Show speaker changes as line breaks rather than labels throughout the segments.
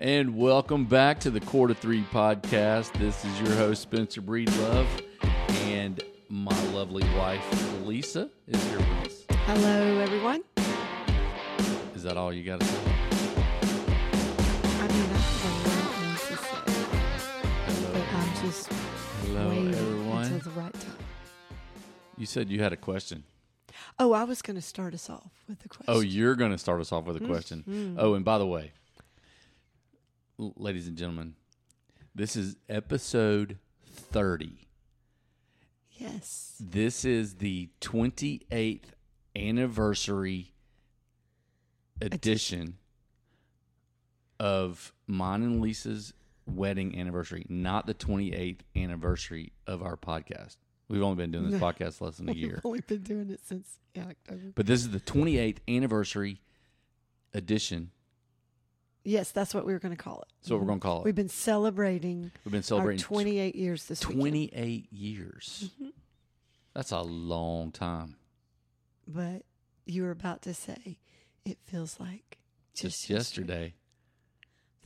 And welcome back to the Cord of Three podcast. This is your host, Spencer Breedlove, and my lovely wife, Lisa, is here with us.
Hello, everyone.
Is that all you got to say?
I mean, I have a lot more to say, but I'm just
Hello,
waiting
everyone.
until the right time.
You said you had a question.
Oh, I was going to start us off with a question.
Oh, you're going to start us off with a question.
Mm-hmm.
Oh, and by the way, ladies and gentlemen, this is episode 30.
yes.
This is the 28th anniversary edition of mine and Lisa's wedding anniversary, not the 28th anniversary of our podcast. We've only been doing this podcast less than a year.
We've only been doing it since yeah, October.
But this is the 28th anniversary edition.
Yes, that's what we were going to call it.
That's what we're going to call it.
We've been celebrating,
We've been celebrating
28 years this weekend.
28 years.
Mm-hmm.
That's a long time.
But you were about to say, it feels like just,
Just yesterday.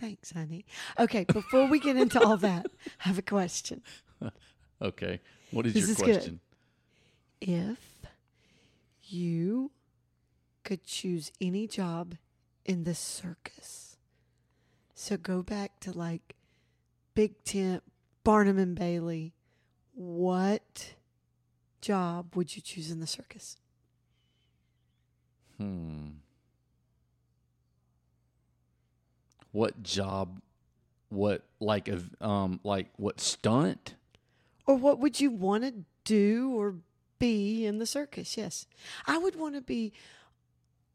Thanks, honey. Okay, before we get into all that, I have a question.
Okay. What is
This
your
is good.
question?
if you could choose any job in the circus, so go back to like Big Tent, Barnum and Bailey, what job would you choose in the circus?
Hmm. What job? What like a um like what stunt?
Or what would you want to do or be in the circus? Yes. I would want to be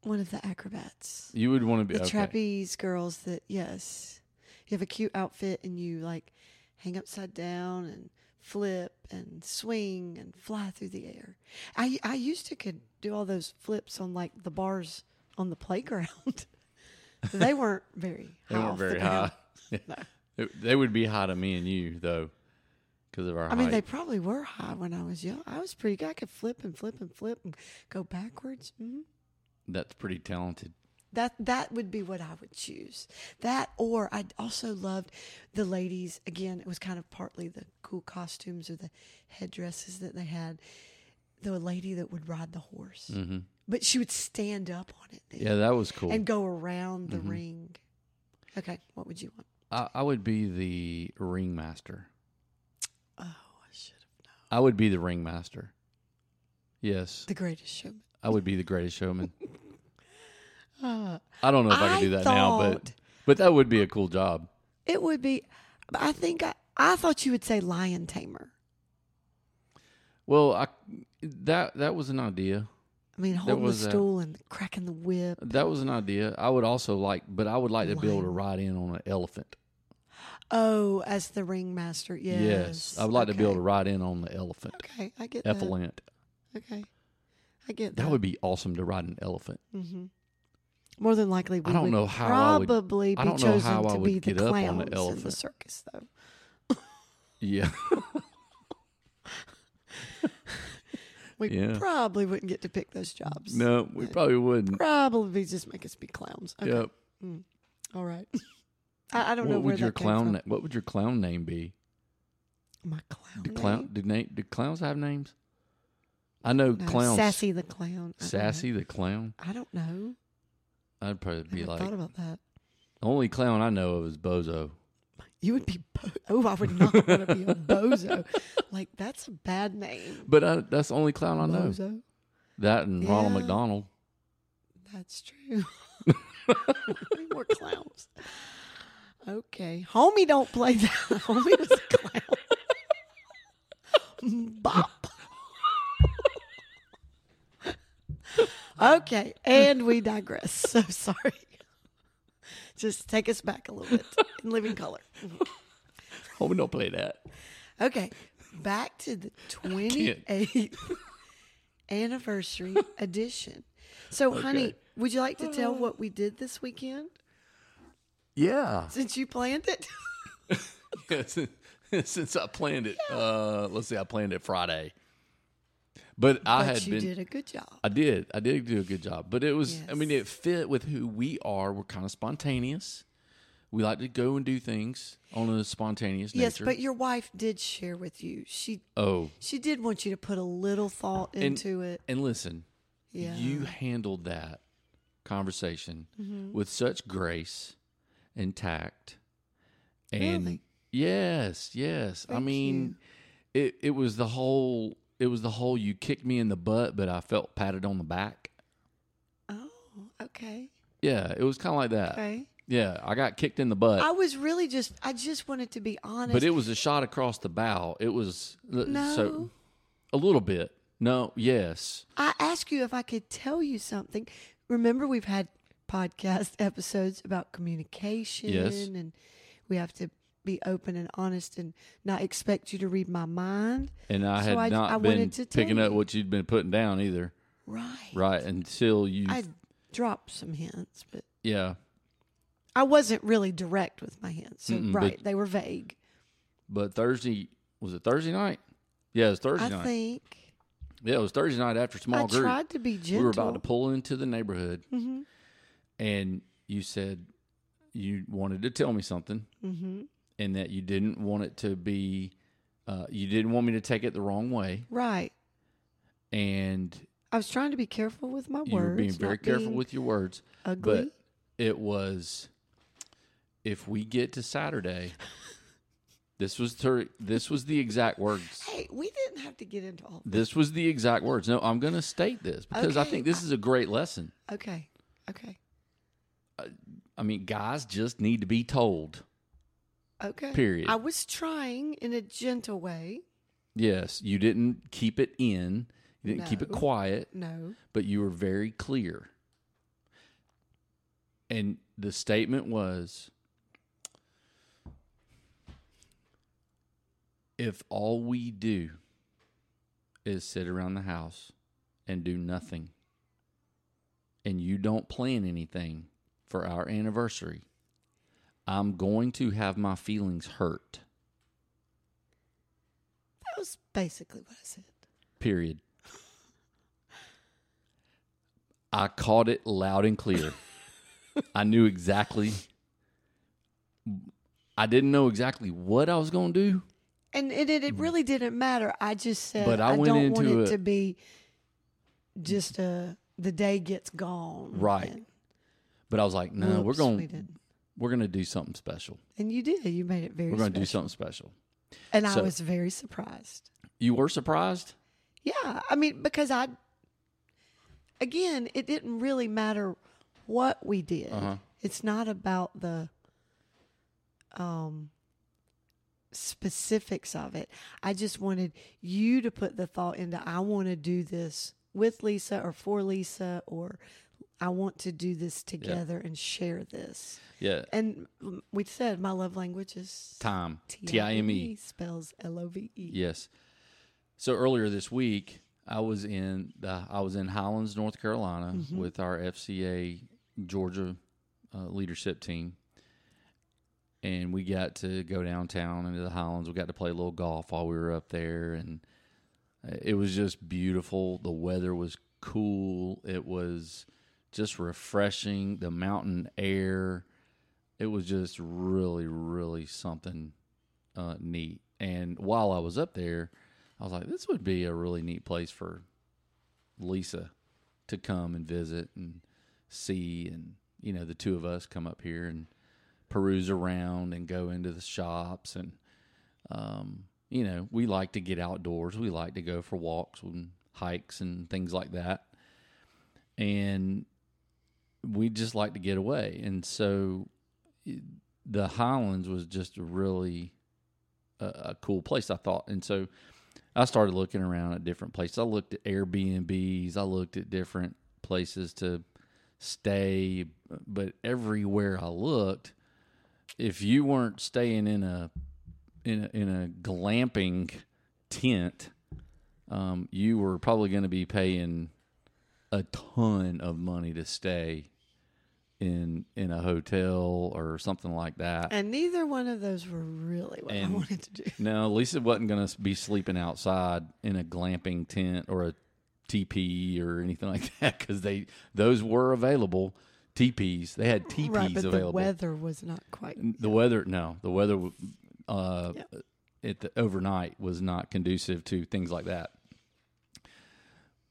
one of the acrobats.
You would want to be
the
okay.
trapeze girls that yes you have a cute outfit and you like hang upside down and flip and swing and fly through the air i i used to could do all those flips on like the bars on the playground they weren't very
They
high
weren't
off the
very
ground.
high.
No.
They- They would be high to me and you though, because of our
i mean they probably were high when i was young i was pretty good i could flip and flip and flip and go backwards hmm
That's pretty talented.
That that would be what I would choose. That or I also loved the ladies. Again, it was kind of partly the cool costumes or the headdresses that they had. The lady that would ride the horse,
hmm
but she would stand up on it
Yeah, that was cool.
and go around the
Mhm.
ring. Okay, what would you want?
I, I would be the ringmaster.
Oh, I should have known.
I would be the ringmaster. Yes,
The Greatest Showman.
I would be the greatest showman.
Uh,
I don't know if I,
I
can do that now, but but that would be a cool job.
it would be. I think I, I thought you would say lion tamer.
Well, I that that was an idea.
I mean, holding the
was a-
stool and cracking the whip.
That was an idea. I would also like, but I would like to be able to ride in on an elephant.
Oh, as the ringmaster. Yes.
I would like to be able to ride in on the elephant.
Okay, I get that.
Ephlant.
Okay, I get that.
That would be awesome to ride an elephant.
hmm More than likely, we
I don't
would
know how I would-
probably
I don't know
chosen
I
to
would
be the
on the
clowns in the
elephant.
circus, though.
Yeah.
We
Yeah.
probably wouldn't get to pick those jobs.
no, we probably wouldn't.
Probably just make us be clowns. Okay.
Yep.
All right. I, I don't know
What
where
would your clown? Na- what would your clown name be?
My clown.
Do clown?
name?
Do, na- do clowns have names? I know
No,
clowns.
Sassy the clown. I.
Sassy the clown.
I don't know.
I'd probably be
Never
like
thought about that.
the only clown I know of is Bozo.
You would be. Bo- oh, I would not want to be a bozo. Like that's a bad name.
But I, that's the only clown I know.
Bozo.
That and Ronald McDonald.
That's true. More clowns. Okay, homie, don't play that. Homie was a clown. Bop. Okay, and we digress. So sorry. Just take us back a little bit in living color.
Oh, we don't play that.
Okay, back to the 28th anniversary edition. So, honey, would you like to tell what we did this weekend
Yeah.
since you planned it?
since, since I planned it, uh, let's see, I planned it Friday. But I
but
had
you
been.
did a good job.
I did. I did do a good job. But it was, I mean, it fit with who we are. We're kind of spontaneous. We like to go and do things on a spontaneous
Yes,
nature.
but your wife did share with you. She
oh,
she did want you to put a little thought
And-
into it.
and listen,
Yeah.
you handled that conversation mm-hmm. with such grace and tact. And
Really?
yes, yes. I
Thank
mean, it it was the whole it was the whole you kicked me in the butt, but I felt patted on the back.
Oh, okay.
Yeah, it was kind of like that.
Okay.
Yeah, I got kicked in the butt.
I was really just I just wanted to be honest.
But it was a shot across the bow. It was uh,
No.
so a little bit. No, yes,
I asked you if I could tell you something. Remember, we've had podcast episodes about communication,
Yes.
and we have to be open and honest and not expect you to read my mind.
and I
So
had
I-
not
I
been picking up what you'd been putting down either.
Right.
Right until you,
I dropped some hints, but
yeah.
I wasn't really direct with my hints. So,
Mm-mm, but-
right, they were vague.
But Thursday was it Thursday night? Yeah, it was Thursday
I
night.
I think
yeah, it was Thursday night after small
I
group.
tried to be gentle.
we were about to pull into the neighborhood,
hmm
and you said you wanted to tell me something,
hmm
and that you didn't want it to be, uh, you didn't want me to take it the wrong way,
Right.
and
I was trying to be careful with my
you
words.
You were being very careful
being
with your words.
ugly.
But it was if we get to Saturday. this was ter- this was the exact words.
hey, we didn't have to get into all this.
This was the exact words. No, I'm going to state this because I think this is a great lesson.
Okay. Okay.
I mean, guys just need to be told.
Okay.
Period.
I was trying in a gentle way.
Yes, you didn't keep it in. You didn't keep it quiet,
No.
but you were very clear. And the statement was if all we do is sit around the house and do nothing, and you don't plan anything for our anniversary, I'm going to have my feelings hurt.
That was basically what I said.
Period. I caught it loud and clear. I knew exactly. I didn't know exactly what I was going to do.
And it, it, it really didn't matter. I just said.
But I
I, don't want it
it-
to be just a the day gets gone.
Right.
And,
But I was like, no, we're going. We're going to do something special.
And you did. You made it very
We're going to do something special.
And I was very surprised.
You were surprised?
Yeah. I mean, because I, again, it didn't really matter what we did.
Uh-huh.
It's not about the um, specifics of it. I just wanted you to put the thought into I want to do this with Lisa or for Lisa or I want to do this together and share this.
Yeah.
And we said my love language is
Time. T I M E.
spells L O V E.
Yes. So earlier this week, I was in the I was in Highlands, North Carolina, with our FCA Georgia uh, leadership team, and we got to go downtown into the Highlands. We got to play a little golf while we were up there, and uh, it was just beautiful. The weather was cool. It was just refreshing. The mountain air. It was just really, really something uh, neat. And while I was up there, I was like, this would be a really neat place for Lisa to come and visit and see. And, you know, the two of us come up here and peruse around and go into the shops. And, um, you know, we like to get outdoors. We like to go for walks and hikes and things like that. And we just like to get away. And so the Highlands was just a really a, a cool place, I thought. And so I started looking around at different places. I looked at Airbnbs, I looked at different places to stay, but everywhere I looked, if you weren't staying in a in a, in a glamping tent, um, you were probably going to be paying a ton of money to stay in in a hotel or something like that.
And neither one of those were really what I wanted to do.
No, Lisa wasn't going to be sleeping outside in a glamping tent or a TP or anything like that because they those were available teepees. They had teepees
right, but
available.
the weather was not quite.
The weather, no, the weather uh,
Yeah.
at the overnight was not conducive to things like that.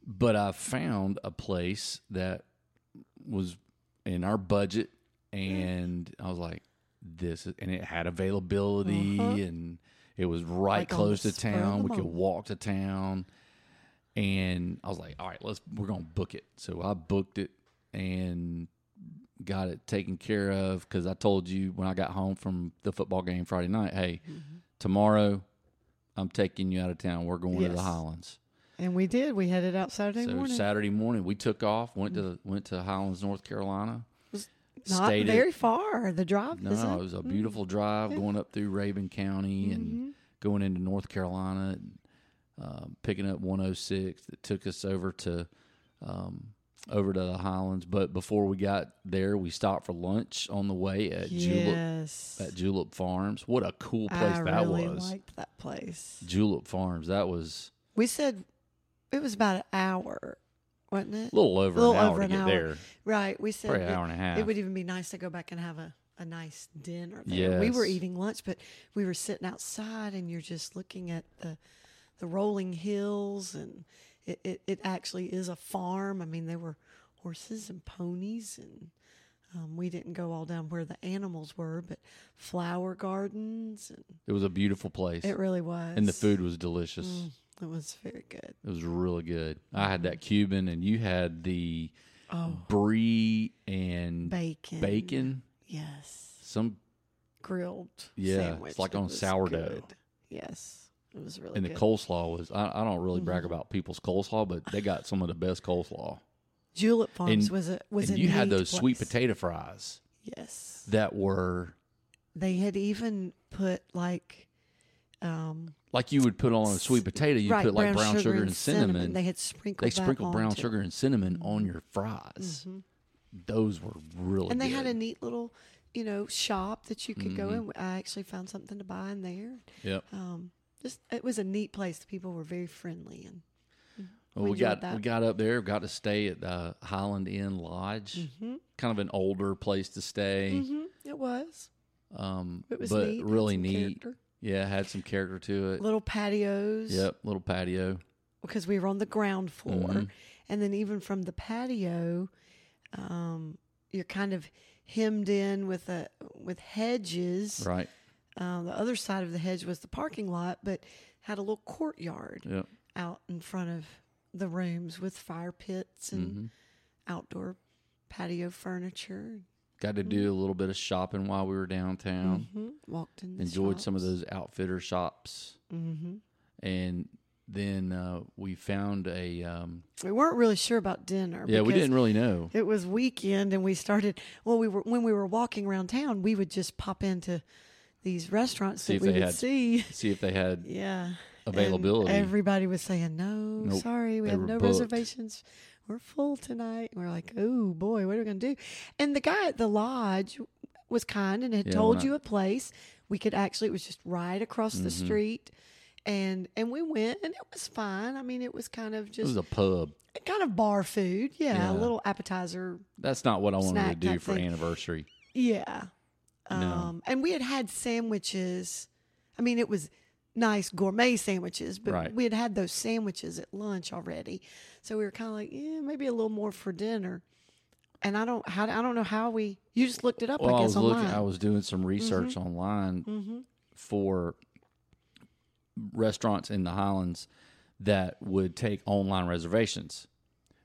But I found a place that was in our budget, and I was like, "This," is, and it had availability,
Uh-huh.
and it was right
Like
close to town. We could walk to town, and I was like, "All right, let's we're gonna book it." So I booked it and got it taken care of because I told you when I got home from the football game Friday night, hey,
Mm-hmm.
tomorrow I'm taking you out of town. We're going to the
Yes.
Highlands.
And we did. We headed out Saturday
so
morning.
Saturday morning we took off, went to went to Highlands, North Carolina.
Not
stayed at-
very far. The drive.
No, it was a beautiful drive going up through Rabun County and
Mm-hmm.
going into North Carolina, and, um, picking up 106 that took us over to um, over to the Highlands. But before we got there, we stopped for lunch on the way at Julep at Julep Farms. What a cool place
I
that
really
was!
liked that place.
Julep Farms. That was
We said it was about an hour, wasn't it?
a little over
A little
an hour
over
to
an
get
hour.
there.
Right. We said
Probably an
it-
hour and a half.
It would even be nice to go back and have a, a nice dinner there. We were
Yes.
eating lunch, but we were sitting outside and you're just looking at the the rolling hills and it, it, it actually is a farm. I mean there were horses and ponies and um, we didn't go all down where the animals were, but flower gardens and
It was a beautiful place,
it really was.
and the food was delicious.
It was very good.
It was really good. I had that Cuban, and you had the
Oh,
brie and
bacon.
bacon.
Yes.
Some
grilled
Yeah, it's like on sourdough.
good. Yes, it was really
and the
good.
coleslaw was. I, I don't really
Mm-hmm.
brag about people's coleslaw, but they got some of the best coleslaw.
Julep Farms
And-
was a was
and
a
you had those sweet potato fries
Yes,
that were
they had even put like um
like you would put on a sweet potato. You
right,
put like brown, sugar, and cinnamon.
They had sprinkled.
They sprinkled brown sugar
it.
and cinnamon on your fries.
Mhm.
Those were really
and they
good.
had a neat little you know shop that you could go
Mm-hmm.
in. I actually found something to buy in there.
Yep.
Um, just it was a neat place. The people were very friendly and
Well,
we
got we got up there, got to stay at the Highland Inn Lodge.
Mm-hmm.
Kind of an older place to stay,
hmm it was. Mm-hmm.
um,
It was
but
neat.
really neat.
character.
Yeah, had some character to it.
Little patios.
Yep, little patio.
because we were on the ground floor
Mhm.
and then even from the patio um, you're kind of hemmed in with a with hedges
Right.
uh, the other side of the hedge was the parking lot but had a little courtyard
Yep.
out in front of the rooms with fire pits and
hmm
outdoor patio furniture
Got to do a little bit of shopping while we were downtown.
hmm walked in the
Enjoyed some of those outfitter shops,
hmm
and then uh, we found a. Um,
we weren't really sure about dinner
yeah, we didn't really know.
It was weekend, and we started. Well, we were when we were walking around town, we would just pop into these restaurants
See
that
if
we
they
would
had
see.
See if they had
Yeah, And
availability.
everybody was saying, "No,
Nope.
sorry, we have no
booked.
reservations. We're full tonight." And we're like, "Oh boy, what are we gonna do?" And the guy at the lodge was kind and had
Yeah,
told you a place we could actually. It was just right across the
Mhm.
street. And and we went and it was fine. I mean, it was kind of
it
just
was a pub.
kind of bar food. Yeah,
Yeah.
a little appetizer
That's not what I wanted to do for
thing.
anniversary.
Yeah.
No.
Um, and we had had sandwiches. I mean, it was nice gourmet sandwiches, but
Right.
we had had those sandwiches at lunch already. So we were kind of like, yeah, maybe a little more for dinner. And I don't, how, I don't know how we. You just looked it up,
Well,
I
I, was looking.
online.
I was doing some research online
mm-hmm.
for restaurants in the Highlands that would take online reservations.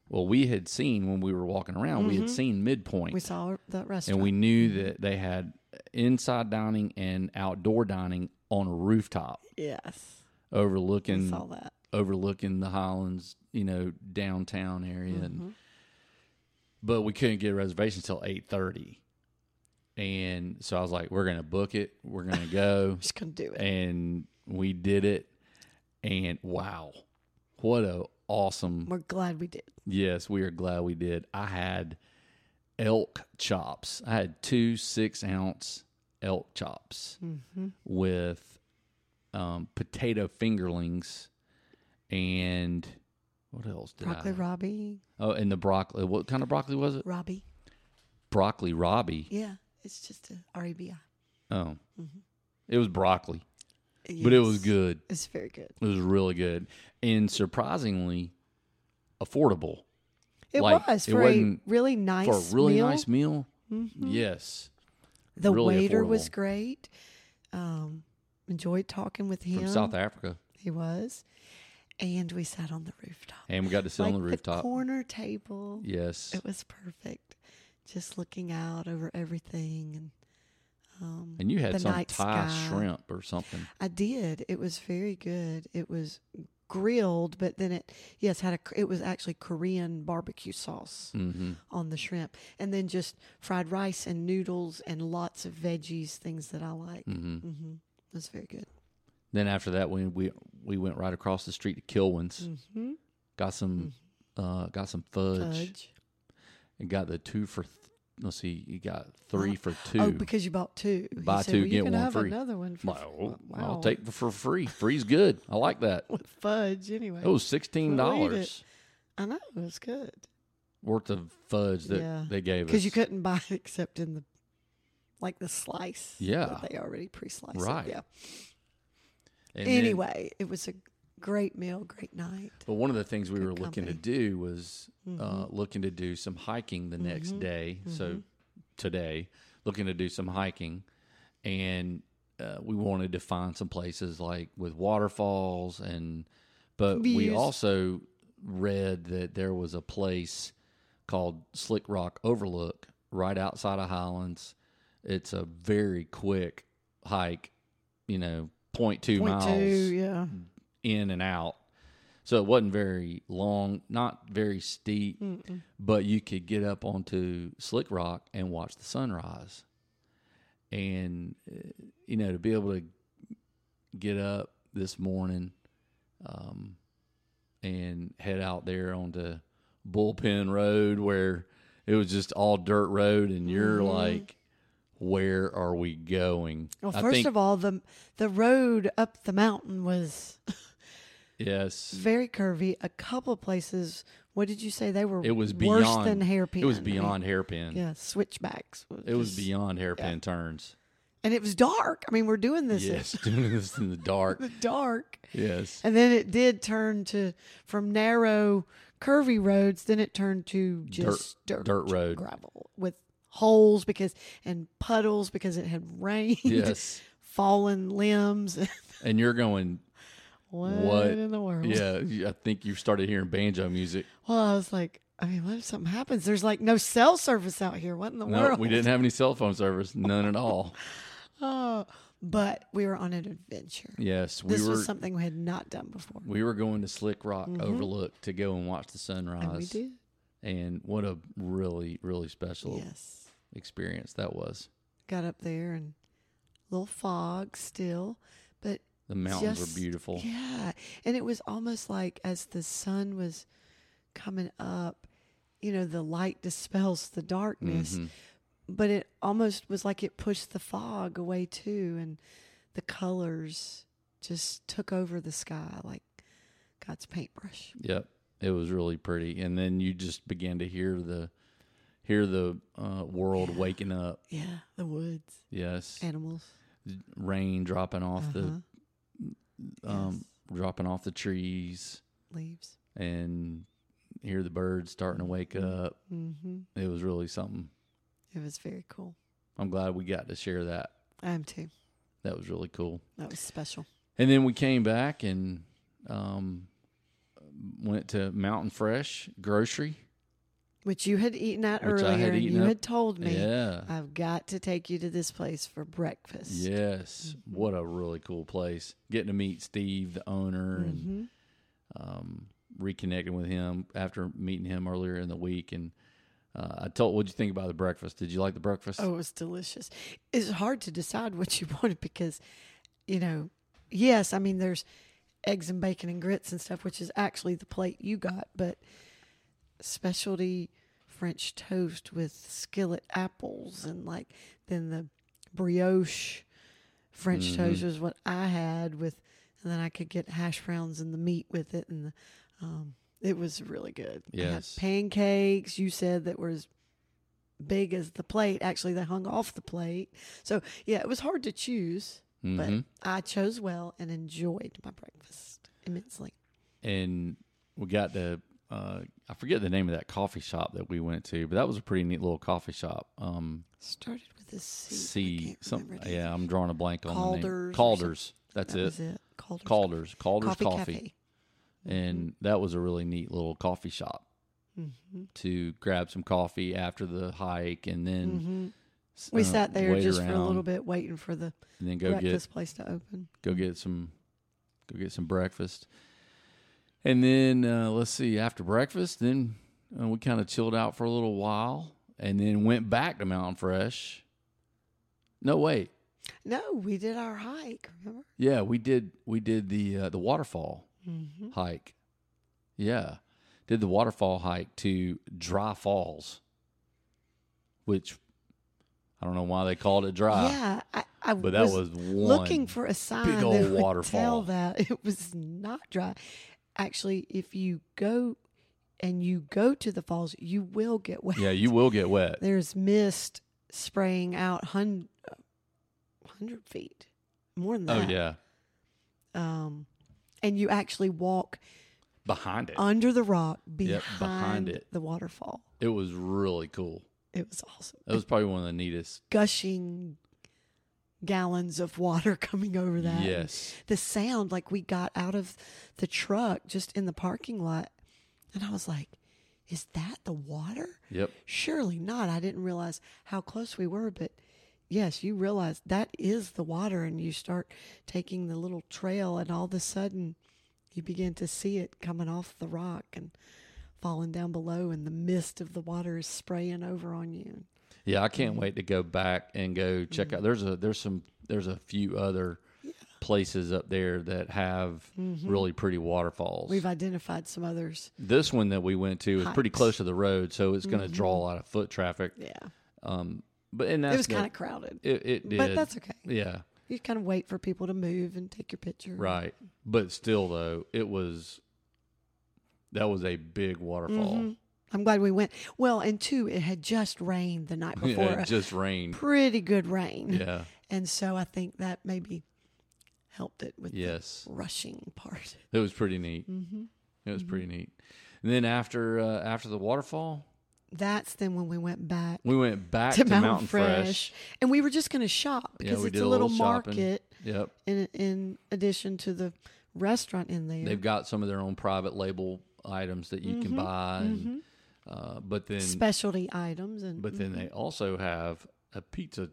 Well, we had seen when we were walking around, we had seen Midpoint,
Mm-hmm. We saw that restaurant.
and we knew that they had inside dining and outdoor dining on a rooftop
yes,
overlooking
saw that.
overlooking the Highlands, you know, downtown area,
Mm-hmm.
and but we couldn't get reservations till eight thirty, and so I was like, "We're gonna book it. We're gonna go."
Just couldn't do it.
and we did it and wow what a awesome
We're glad we did.
yes we are glad we did i had elk chops i had two six ounce elk chops
Mm-hmm.
with um, potato fingerlings and what else did I
Broccoli
I?
rabe.
oh and the broccoli what kind of broccoli was it
rabe.
broccoli rabe.
Yeah, it's just a R A B I.
Oh, it was broccoli, but it was good.
It's very good.
It was really good and surprisingly affordable
It
Like,
was
it
for a
wasn't
really nice
for a really
meal.
nice meal.
Mhm.
Yes,
The
really
waiter was great. Um, enjoyed talking with him.
from South Africa,
He was, and we sat on the rooftop,
and we got to sit
like
on the rooftop.
corner table.
yes,
It was perfect, just looking out over everything, and um,
and you had
the
some Thai
sky.
shrimp or something.
I did. It was very good. It was grilled, but then it yes had a. It was actually Korean barbecue sauce
hmm
on the shrimp, and then just fried rice and noodles and lots of veggies, things that I like.
hmm
Mm-hmm. It was very good.
Then after that, we we we went right across the street to Kilwins.
Mm-hmm.
Got some uh, got some fudge,
Fudge.
and got the two for. Let's see, you got three for oh, two.
Oh, because you bought two.
Buy
said,
two,
well, you
get
can
one
have
free.
Another one for
Well,
wow.
I'll take for free. Free's good. I like that.
with fudge anyway.
It was sixteen dollars
I know it was good
worth of fudge that
Yeah.
they gave us.
because you couldn't buy it except in the like the slice.
Yeah.
that they already pre-sliced. it, Yeah.
And then-
anyway, it was a great meal, great night.
but one of the things we
Good
were looking to do was uh,
Mhm.
looking to do some hiking the next
Mhm.
day. So
Mhm.
today, looking to do some hiking, and uh, we wanted to find some places like with waterfalls and, but we also read that there was a place called Slick Rock Overlook right outside of Highlands. It's a very quick hike, you know, 0.2
Point
miles
two, yeah.
In and out. So it wasn't very long, not very steep,
Mm-mm.
but you could get up onto Slick Rock and watch the sunrise. And, uh, you know, to be able to get up this morning um, and head out there onto Bullpen Road where it was just all dirt road, and you're
Mhm.
like, where are we going?
Well, first
think-
of all, the the road up the mountain was
yes,
very curvy. A couple places. What did you say they were?
It was
worse
beyond-
than hairpin.
it was
I mean,
beyond hairpin.
yeah, switchbacks.
It was beyond hairpin turns.
and it was dark. I mean, we're doing this
Yes,
in
doing this in the dark.
the dark,
Yes.
and then it did turn to from narrow, curvy roads. Then it turned to just dirt,
dirt road.
gravel with holes because and puddles because it had rained.
Yes.
fallen limbs.
And you're going,
what,
What?
in the world?
yeah, I think you started hearing banjo music.
Well, I was like, I mean, what if something happens? There's like no cell service out here. What in the
No,
world?
we didn't have any cell phone service, none at all.
Oh, but we were on an adventure.
Yes, we
this
were
was something we had not done before.
we were going to Slick Rock
Mhm.
Overlook to go and watch the sunrise.
And we did.
And what a really really special
Yes.
experience that was.
Got up there and a little fog still, but
The mountains
Just-
were beautiful.
yeah. And it was almost like as the sun was coming up, you know, the light dispels the darkness.
Mhm.
but it almost was like it pushed the fog away too and the colors just took over the sky like god's paintbrush
Yep, it was really pretty. And then you just began to hear the hear the uh, world
Yeah.
waking up.
yeah the woods
Yes,
animals
rain dropping off
Uh-huh.
the um, dropping off the trees,
leaves
and hear the birds starting to wake
Mhm.
up.
mm-hmm.
It was really something.
it was very cool
I'm glad we got to share that.
i am too
That was really cool.
that was special
And then we came back and um, went to Mountain Fresh Grocery.
Which you had eaten at
Which
earlier
had
and you
up-
had told me
Yeah.
i've got to take you to this place for breakfast
Yes.
Mhm.
What a really cool place. Getting to meet Steve, the owner, and
Mhm.
um, reconnecting with him after meeting him earlier in the week. And uh, I told, what'd you think about the breakfast? Did you like the breakfast?
Oh, it was delicious. It's hard to decide what you wanted because, you know, yes, I mean, there's eggs and bacon and grits and stuff, which is actually the plate you got, but specialty French toast with skillet apples and like then the brioche French
Mhm.
toast was what I had with, and then I could get hash browns and the meat with it. And um, it was really good.
Yes.
pancakes, you said that were as big as the plate. Actually, they hung off the plate. So yeah, it was hard to choose,
hmm
but I chose well and enjoyed my breakfast immensely.
and we got to uh, I forget the name of that coffee shop that we went to, but that was a pretty neat little coffee shop. Um,
Started with a C.
C some yeah, I'm drawing a blank on
Calder's
the name. Calder's. That's
that
it.
It. Calder's,
Calder's. Calder's
Coffee,
Coffee. And that was a really neat little coffee shop
Mm-hmm.
to grab some coffee after the hike and then
hmm We
uh,
sat there just for a little bit, waiting for the
and then go get
breakfast place to open.
go get some go get some breakfast and then uh, let's see after breakfast then uh, we kind of chilled out for a little while and then went back to mountain fresh no wait
No, we did our hike. Remember?
yeah we did we did the uh, the waterfall
Mm-hmm.
hike yeah did the waterfall hike to dry falls which i don't know why they called it dry
yeah, I, I
but that
was,
was, one
looking for a sign big
old
that
waterfall.
tell that it was not dry. Actually, if you go and you go to the falls, you will get wet.
yeah you will get wet
There's mist spraying out hun- hundred feet, more than that.
oh yeah
Um, and you actually walk
behind it
under the rock behind,
Yep, behind it.
the waterfall.
It was really cool.
It was awesome.
That was probably one of the neatest.
gushing gallons of water coming over that. and
Yes.
The sound, like we got out of the truck just in the parking lot, and I was like, is that the water?
Yep.
Surely not. I didn't realize how close we were, but yes, you realize that is the water, and you start taking the little trail, and all of a sudden you begin to see it coming off the rock and falling down below, and the mist of the water is spraying over on you.
Yeah, I can't wait to go back and go check out. There's a there's some there's a few other places up there that have really pretty waterfalls.
We've identified some others.
this one that we went to is pretty close to the road, so it's going to draw a lot of foot traffic.
Yeah.
Um, but and that's
it was kind of crowded,
it, it did.
but that's okay.
yeah,
You kind of wait for people to move and take your picture.
right. But still, though, it was that was a big waterfall.
Mhm. I'm glad we went. Well, and two, it had just rained the night before.
Yeah, it just rained.
pretty good rain.
Yeah.
And so I think that maybe helped it with
Yes.
the rushing part.
It was pretty neat.
Mm-hmm.
It was pretty neat. And then after uh, after the waterfall,
That's then when we went back
we went back
to,
to,
Mountain,
Mountain
Fresh.
Fresh.
and we were just going to shop because
we
it's a little,
little shopping.
market
Yep.
in in addition to the restaurant in there.
They've got some of their own private label items that you
Mm-hmm.
can buy, and, uh, but then
specialty items and
but then they also have a pizza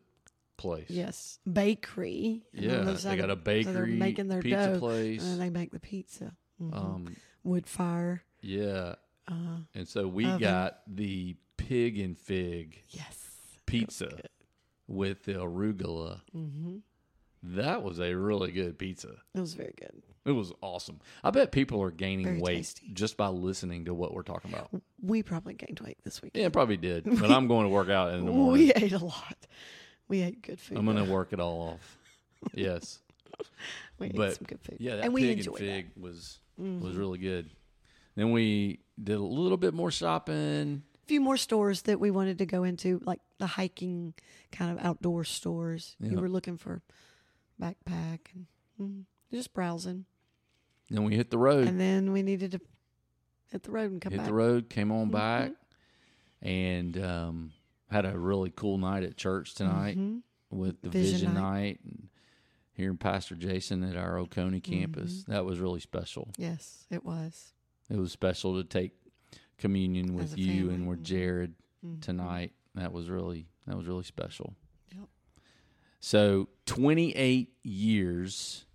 place.
yes, bakery. And
Yeah,
other
they got a
of- so they're
bakery,
making their
pizza
dough,
place.
and they make the pizza. Mhm.
Um,
Wood fire.
yeah,
Uh,
and so we
Oven.
got the pig and fig
yes.
pizza with the arugula.
hmm
That was a really good pizza.
It was very good.
It was awesome. I bet people are gaining
Very
weight
tasty.
just by listening to what we're talking about.
We probably gained weight this week.
Yeah, probably did. But I'm going to work out in the morning.
We ate a lot. We ate good food.
I'm going to work it all off. Yes.
We ate
but-
some good food.
Yeah, that
and we
pig and
enjoyed
fig was
Mm-hmm.
was really good. Then we did a little bit more shopping.
A few more stores that we wanted to go into, like the hiking kind of outdoor stores. You were looking for backpack and mm, just browsing.
Then we hit the road.
And then we needed to hit the road and come
hit
back.
the road, came on back,
Mm-hmm.
and um, had a really cool night at church tonight
Mhm.
with the
Vision
Vision,
night.
night. and hearing Pastor Jason at our Oconee campus.
Mm-hmm.
That was really special.
Yes, it was.
It was special to take communion with you
family.
and with
Mhm.
Jared
Mhm.
tonight. That was really that was really special.
Yep.
So 28 years.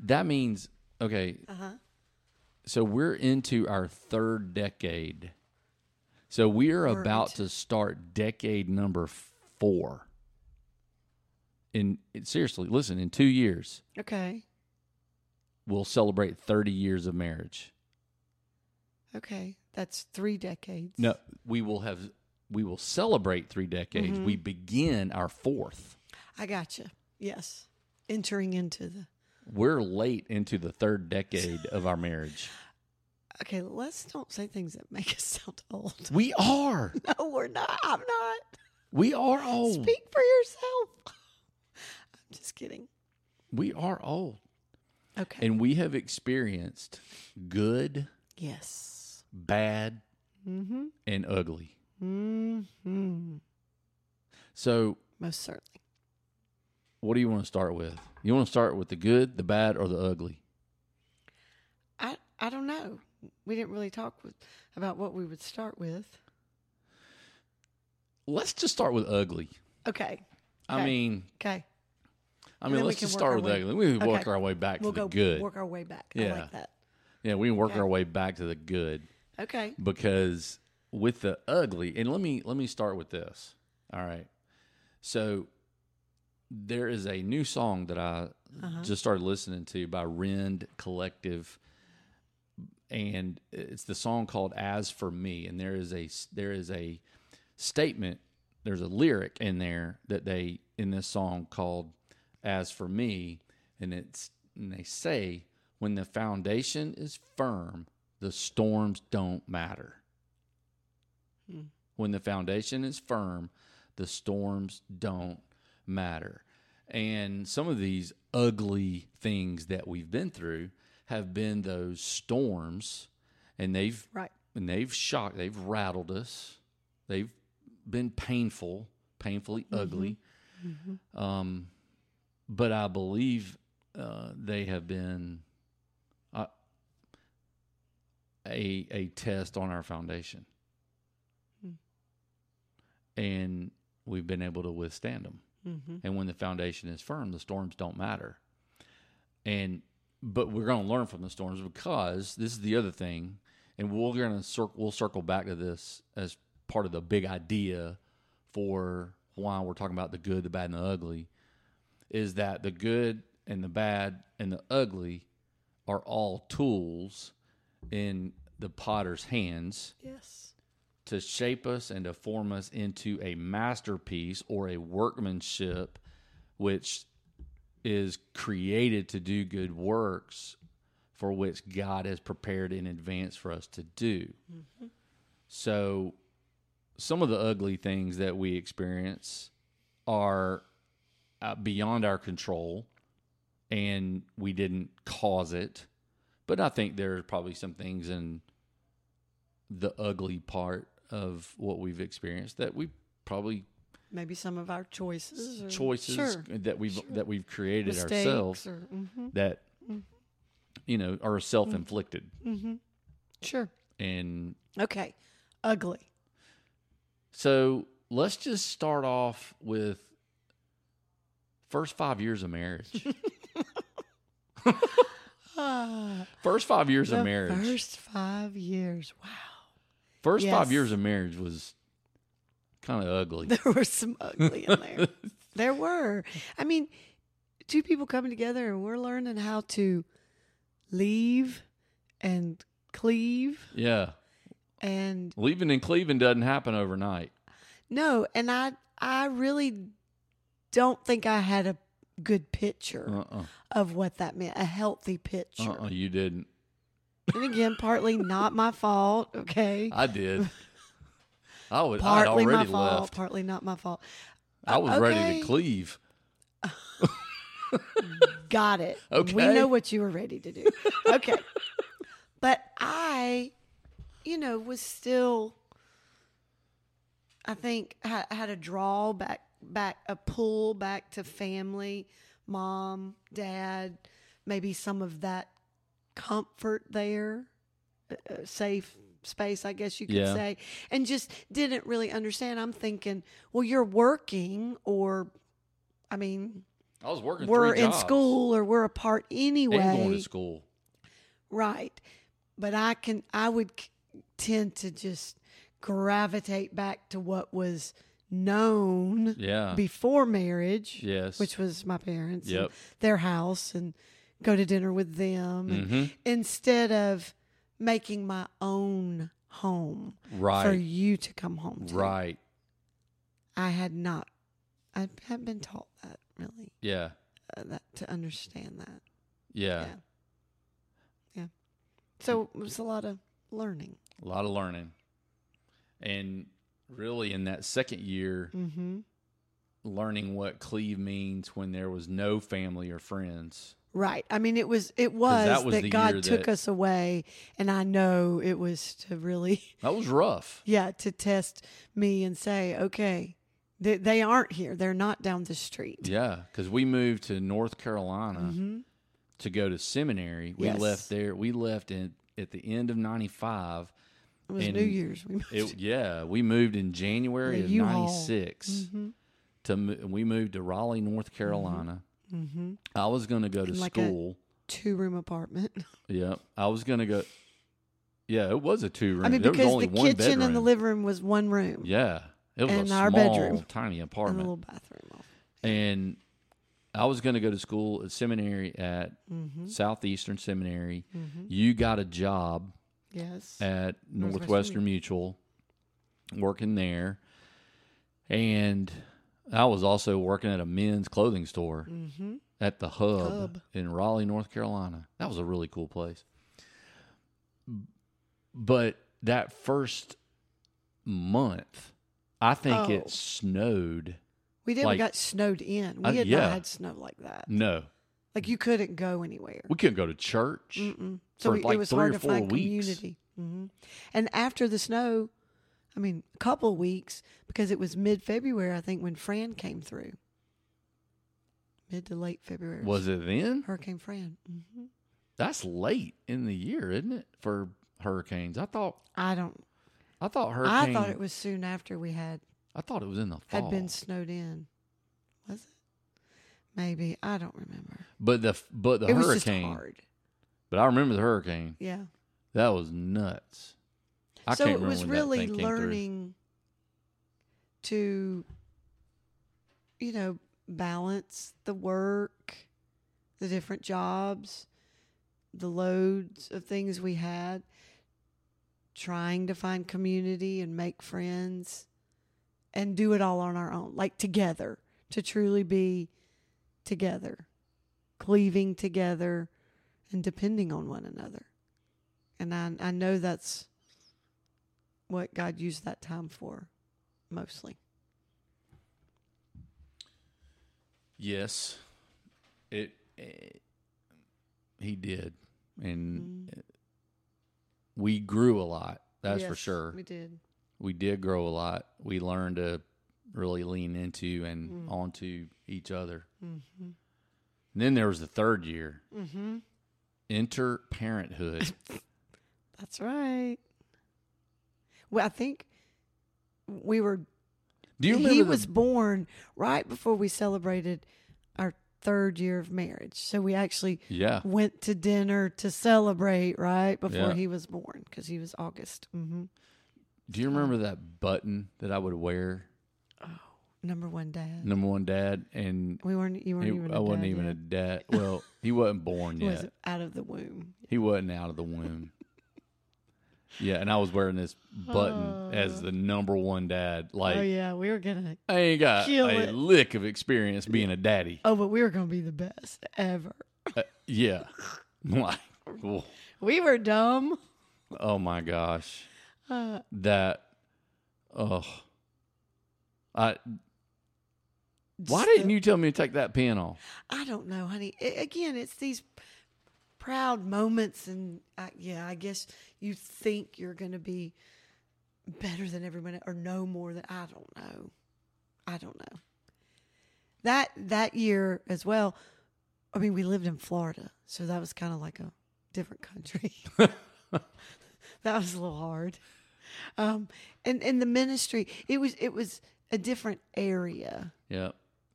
That means okay,
Uh huh.
so we're into our third decade. So we are
We're
about
into-
to start decade number 4. In seriously, listen, in 2 years
Okay.
we'll celebrate 30 years of marriage.
Okay. That's three decades.
No, we will have we will celebrate 3 decades.
Mm-hmm.
We begin our fourth.
I gotcha. Yes. Entering into the.
We're late into the third decade of our marriage.
Okay, let's don't say things that make us sound old.
We are.
No, we're not. I'm not.
We are old.
Speak for yourself. I'm just kidding.
We are old.
Okay.
And we have experienced good,
yes.
bad,
Mm-hmm.
and ugly.
Mm-hmm.
So,
Most certainly.
What do you want to start with? You want to start with the good, the bad, or the ugly?
I I don't know. We didn't really talk with, about what we would start with.
Let's just start with ugly.
Okay.
I
Okay.
mean,
Okay.
I mean, let's just start with
way-
ugly. We can work our way back
We'll
to the
go
good.
work our way back. I
Yeah.
like that.
Yeah, we can work
Okay.
our way back to the good
Okay.
because with the ugly, and let me let me start with this. All right. So there is a new song that I
Uh-huh.
just started listening to by Rend Collective and it's the song called As for Me and there is a there is a statement there's a lyric in there that they in this song called As for Me and it's and they say when the foundation is firm the storms don't matter
Hmm.
when the foundation is firm the storms don't matter. And some of these ugly things that we've been through have been those storms and they've
Right.
and they've shocked they've rattled us. They've been painful painfully ugly. Um but i believe uh, they have been uh, a a test on our foundation.
Hmm.
and we've been able to withstand them
Mm-hmm.
and when the foundation is firm, the storms don't matter. And but we're going to learn from the storms because this is the other thing, and we're going to cir- we'll circle back to this as part of the big idea for why we're talking about the good, the bad, and the ugly. Is that the good and the bad and the ugly are all tools in the potter's hands
Yes.
To shape us and to form us into a masterpiece or a workmanship which is created to do good works for which God has prepared in advance for us to do. So, some of the ugly things that we experience are uh, beyond our control and we didn't cause it. But I think there's probably some things in the ugly part of what we've experienced that we probably
Maybe some of our choices. Or,
choices
Sure.
that we've
Sure.
that we've created
Mistakes
ourselves
Or, mm-hmm.
that you know are self-inflicted
Mm-hmm. Sure.
and
Okay. Ugly.
so let's just start off with first 5 years of marriage first 5 years
the
of marriage
First five years. Wow.
First 5 years of marriage was kind of ugly.
There were some ugly in there. there were. I mean, two people coming together and we're learning how to leave and cleave.
Yeah.
And
leaving and Cleveland doesn't happen overnight.
No, and I I really don't think I had a good picture
uh-uh.
of what that meant, a healthy picture.
uh-uh you didn't
And again, partly not my fault, okay?
I did I was
partly my
already
fault,
left
partly not my fault.
I was ready to cleave
Got it.
Okay.
We know what you were ready to do. Okay. but I, you know, was still, I think, I had a draw back, back, a pull back to family, mom, dad, maybe some of that comfort there, a, a safe space, I guess you could
Yeah.
say, and just didn't really understand. I'm thinking, well, you're working, or, I mean,
I was working
we're
three
in
jobs
school or we're apart anyway.
and going to school.
Right. But I can, I would tend to just gravitate back to what was known
Yeah.
before marriage,
yes.
which was my parents, and
Yep.
their house, and go to dinner with them, and
hmm
instead of making my own home
right.
for you to come home to.
Right.
I had not, I hadn't been taught that really,
Yeah.
uh, that to understand that.
Yeah.
Yeah. Yeah. So it was a lot of learning.
A lot of learning. And really, in that second year,
Mm-hmm.
learning what cleave means when there was no family or friends.
Right. I mean, it was it was
that
that,
was the
God took
that-
us away, and I know it was to really,
That was rough.
yeah, to test me and say, okay, they, they aren't here. They're not down the street.
Yeah, because we moved to North Carolina
Mm-hmm.
to go to seminary. We
Yes.
left there. We left in at the end of '95.
It was New Year's. We.
It, yeah, we moved in January
The
of '96.
Mm-hmm.
To we moved to Raleigh, North Carolina.
Mm-hmm.
I was going to go to
like
school.
Two room apartment.
yeah, I was going to go. Yeah, it was a two room.
I mean,
there was
because
only
the
one
kitchen
bedroom.
and the living room was one room
Yeah, it was
and
a
our
small,
bedroom.
tiny
and a
apartment.
little bathroom. off.
and I was going to go to school at seminary at
Mm-hmm.
Southeastern Seminary.
Mm-hmm.
You got a job
Yes.
at
Northwestern
Northwestern Mutual, working there, and I was also working at a men's clothing store
mm-hmm.
at the Hub,
Hub.
in Raleigh, North Carolina. That was a really cool place. But that first month, I think
Oh.
it snowed.
We did.
Like-
we got snowed in. We
Uh,
had
yeah.
not had snow like that.
No,
Like you couldn't go anywhere.
we couldn't go to church.
Mm-mm. So
for
we,
like
it was
three
hard
or
to
four
find
weeks.
community. hmm And after the snow, I mean, a couple weeks because it was mid February, I think, when Fran came through. Mid to late February.
Was it then?
Hurricane Fran? hmm
That's late in the year, isn't it, for hurricanes? I thought
I don't.
I thought hurricane.
I thought it was soon after we had
I thought it was in the fall.
had been snowed in. Was it? Maybe I don't remember.
but the but the
it was just
hurricane.
hard.
But I remember the hurricane.
Yeah.
That was nuts. I
so it was really learning to you know balance the work the different jobs the loads of things we had trying to find community and make friends and do it all on our own like together to truly be together cleaving together and depending on one another. And I, I know that's what God used that time for, mostly.
Yes, it, it he did, and we grew a lot. That's for sure.
We did.
We did grow a lot. We learned to really lean into and
Mm.
onto each other.
Mm-hmm.
And then there was the third year,
Mm-hmm.
enter parenthood.
That's right. Well, I think we were.
Do you remember
he
the,
was born right before we celebrated our third year of marriage. So we actually
Yeah,
went to dinner to celebrate right before
Yeah.
he was born because he was August. Mm-hmm.
Do you remember that button that I would wear?
Oh, number one dad.
Number one dad, and
We weren't. You weren't
he-
even.
I wasn't
dad
even
yet.
a dad. Well, he wasn't born
He
yet.
was out of the womb.
He wasn't out of the womb. Yeah, and I was wearing this button as the number one dad. Like
oh yeah, we were gonna.
I ain't got a
it.
lick of experience being a daddy.
Oh, but we were gonna be the best ever.
Uh, yeah, like oh,
We were dumb.
oh my gosh,
Uh,
that oh, I. Why didn't
the-
you tell me to take that pen off?
I don't know, honey. I again, it's these proud moments, and I, yeah, I guess you think you're gonna be better than everyone or know more than I don't know. I don't know. That that year as well. I mean, we lived in Florida, so that was kind of like a different country. that was a little hard. Um, and and the ministry, it was it was a different area
Yeah,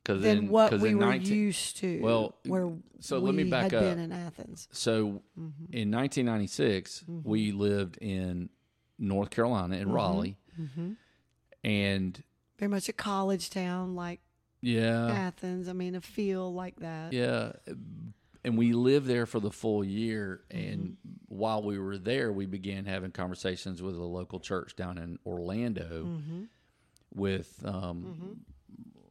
because
than what we
in
were
19
used to.
Well,
where
so
we
let me back
had
up.
been in Athens.
So
Mm-hmm.
in 1996, we lived in North Carolina in Raleigh,
Mm-hmm.
and
Very much a college town like
yeah,
Athens. I mean, a feel like that.
yeah, and we lived there for the full year. And
Mm-hmm.
while we were there, we began having conversations with a local church down in Orlando,
Mm-hmm.
with um,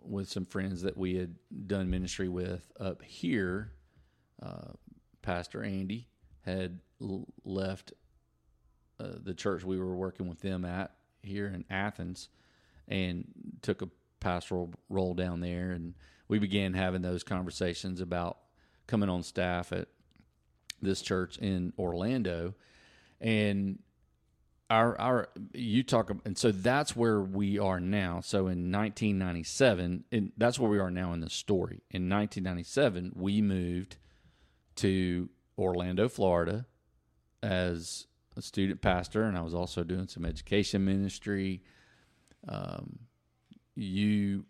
with some friends that we had done ministry with up here. Uh, Pastor Andy had l- left uh, the church we were working with them at here in Athens, and took a pastoral role down there, and we began having those conversations about coming on staff at this church in Orlando, and our our you talk and so that's where we are now. So in 1997, and that's where we are now in the story. In 1997, we moved to Orlando, Florida, as a student pastor, and I was also doing some education ministry. Um, you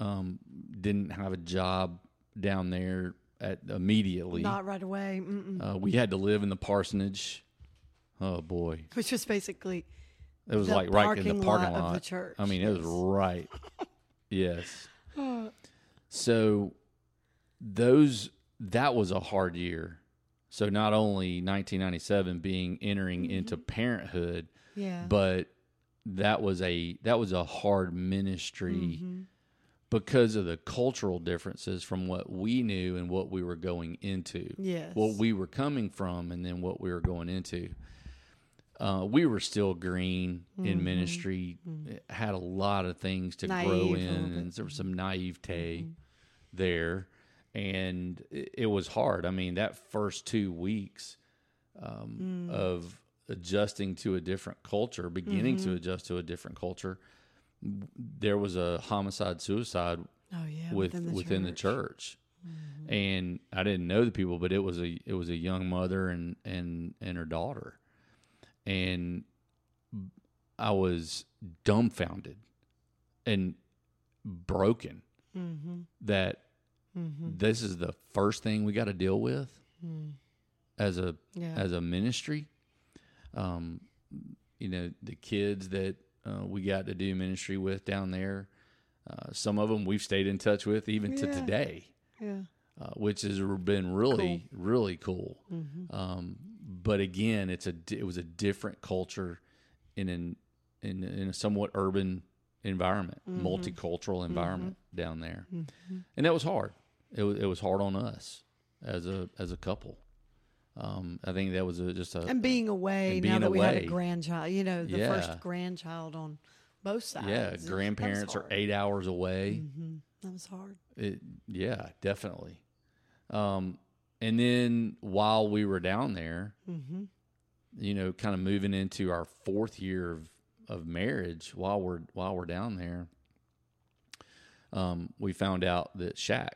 um, didn't have a job down there at immediately.
Not right away.
Uh, we had to live in the parsonage. Oh boy,
Which was basically
it was like right in the parking
lot
lot.
of the church,
I mean, it was right. yes. So those that was a hard year. So not only 1997 being entering
Mm-hmm.
into parenthood,
yeah.
but that was a that was a hard ministry because of the cultural differences from what we knew and what we were going into
yes.
what we were coming from and then what we were going into. Uh, we were still green in ministry, had a lot of things to grow
Mm-hmm. Naive a
in, and there was some naivete there. And it, it was hard. I mean, that first two weeks um,
Mm.
of adjusting to a different culture, beginning
Mm-hmm.
to adjust to a different culture, there was a homicide suicide
oh yeah.
with
within the
within the
church.
church. And I didn't know the people, but it was a it was a young mother and and and her daughter, and I was dumbfounded and broken
Mm-hmm.
that this is the first thing we got to deal with as a
Yeah.
as a ministry. Um, you know, the kids that uh, we got to do ministry with down there, uh, some of them we've stayed in touch with even to today,
yeah.
uh, which has been really, really cool.
Mm-hmm.
Um, but again, it's a it was a different culture in an in, in a somewhat urban environment,
Mm-hmm.
multicultural environment down there, and that was hard. It was it was hard on us as a as a couple. Um, I think that was a, just a
And being away
and
now
being
that we had a grandchild, you know, the
Yeah.
first grandchild on both sides.
yeah. Grandparents are eight hours away.
Mm-hmm. That was hard.
It, yeah, definitely. Um, and then while we were down there,
Mm-hmm.
you know, kind of moving into our fourth year of, of marriage while we're while we're down there, um, we found out that Shaq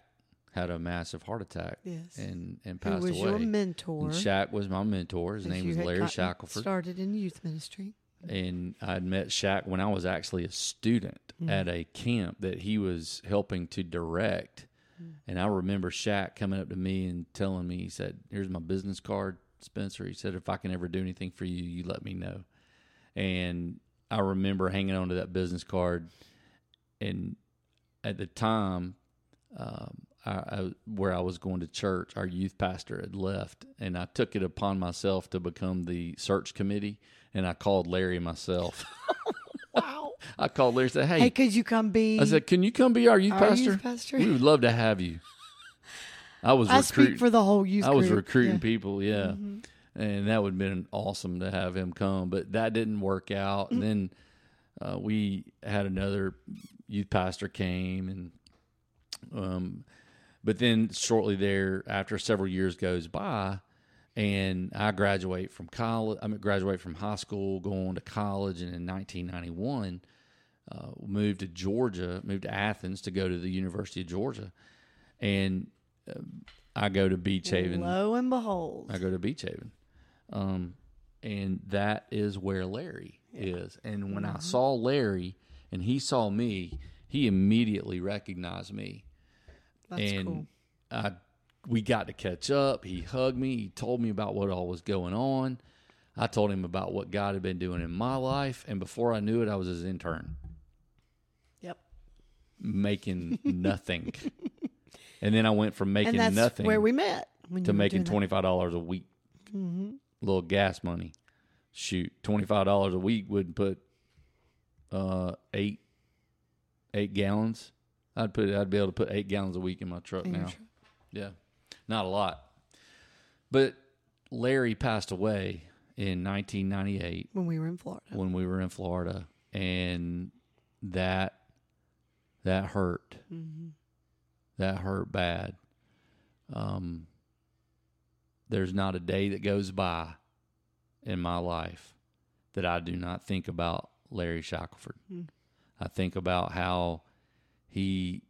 had a massive heart attack
Yes.
and and
Who
passed
was
away.
your mentor?
and Shaq was my mentor. His name was Larry Shackelford.
Started in youth ministry.
and I'd met Shaq when I was actually a student
Mm.
at a camp that he was helping to direct.
Mm.
And I remember Shaq coming up to me and telling me, he said, Here's my business card, Spencer. He said, If I can ever do anything for you, you let me know. And I remember hanging on to that business card. And at the time, um, I, I, where I was going to church, our youth pastor had left, and I took it upon myself to become the search committee. And I called Larry myself. I called Larry and said,
hey,
"Hey,
could you come be?
I said, can you come be our youth
our
pastor?
youth pastor?
We would love to have you." I was
I
recruiting.
speak for the whole youth.
I was
group.
recruiting
Yeah. Mm-hmm.
people, yeah, and that would have been awesome to have him come, but that didn't work out.
Mm.
And then uh, we had another youth pastor came, and um, but then shortly there, after several years goes by, and I graduate from college. I mean, graduate from high school, going to college, and in 1991, uh, moved to Georgia, moved to Athens to go to the University of Georgia, and um, I go to Beech Haven.
Lo and behold,
I go to Beech Haven. Um, and that is where Larry is. And when
Mm-hmm.
I saw Larry and he saw me, he immediately recognized me.
that's
and
cool.
I we got to catch up. He hugged me. He told me about what all was going on. I told him about what God had been doing in my life. And before I knew it, I was his intern
Yep.
making nothing. and then I went from making
And that's
nothing
where we met.
To making twenty five dollars a week.
Mm-hmm.
Little gas money. Shoot, twenty five dollars a week would put uh eight eight gallons. I'd put I'd be able to put eight gallons a week in my truck
In
now.
truck.
Yeah, not a lot. But Larry passed away, in 1998
when we were in Florida.
when we were in Florida, and that that hurt.
Mm-hmm.
That hurt bad. Um, there's not a day that goes by in my life that I do not think about Larry Shackelford.
Mm.
I think about how he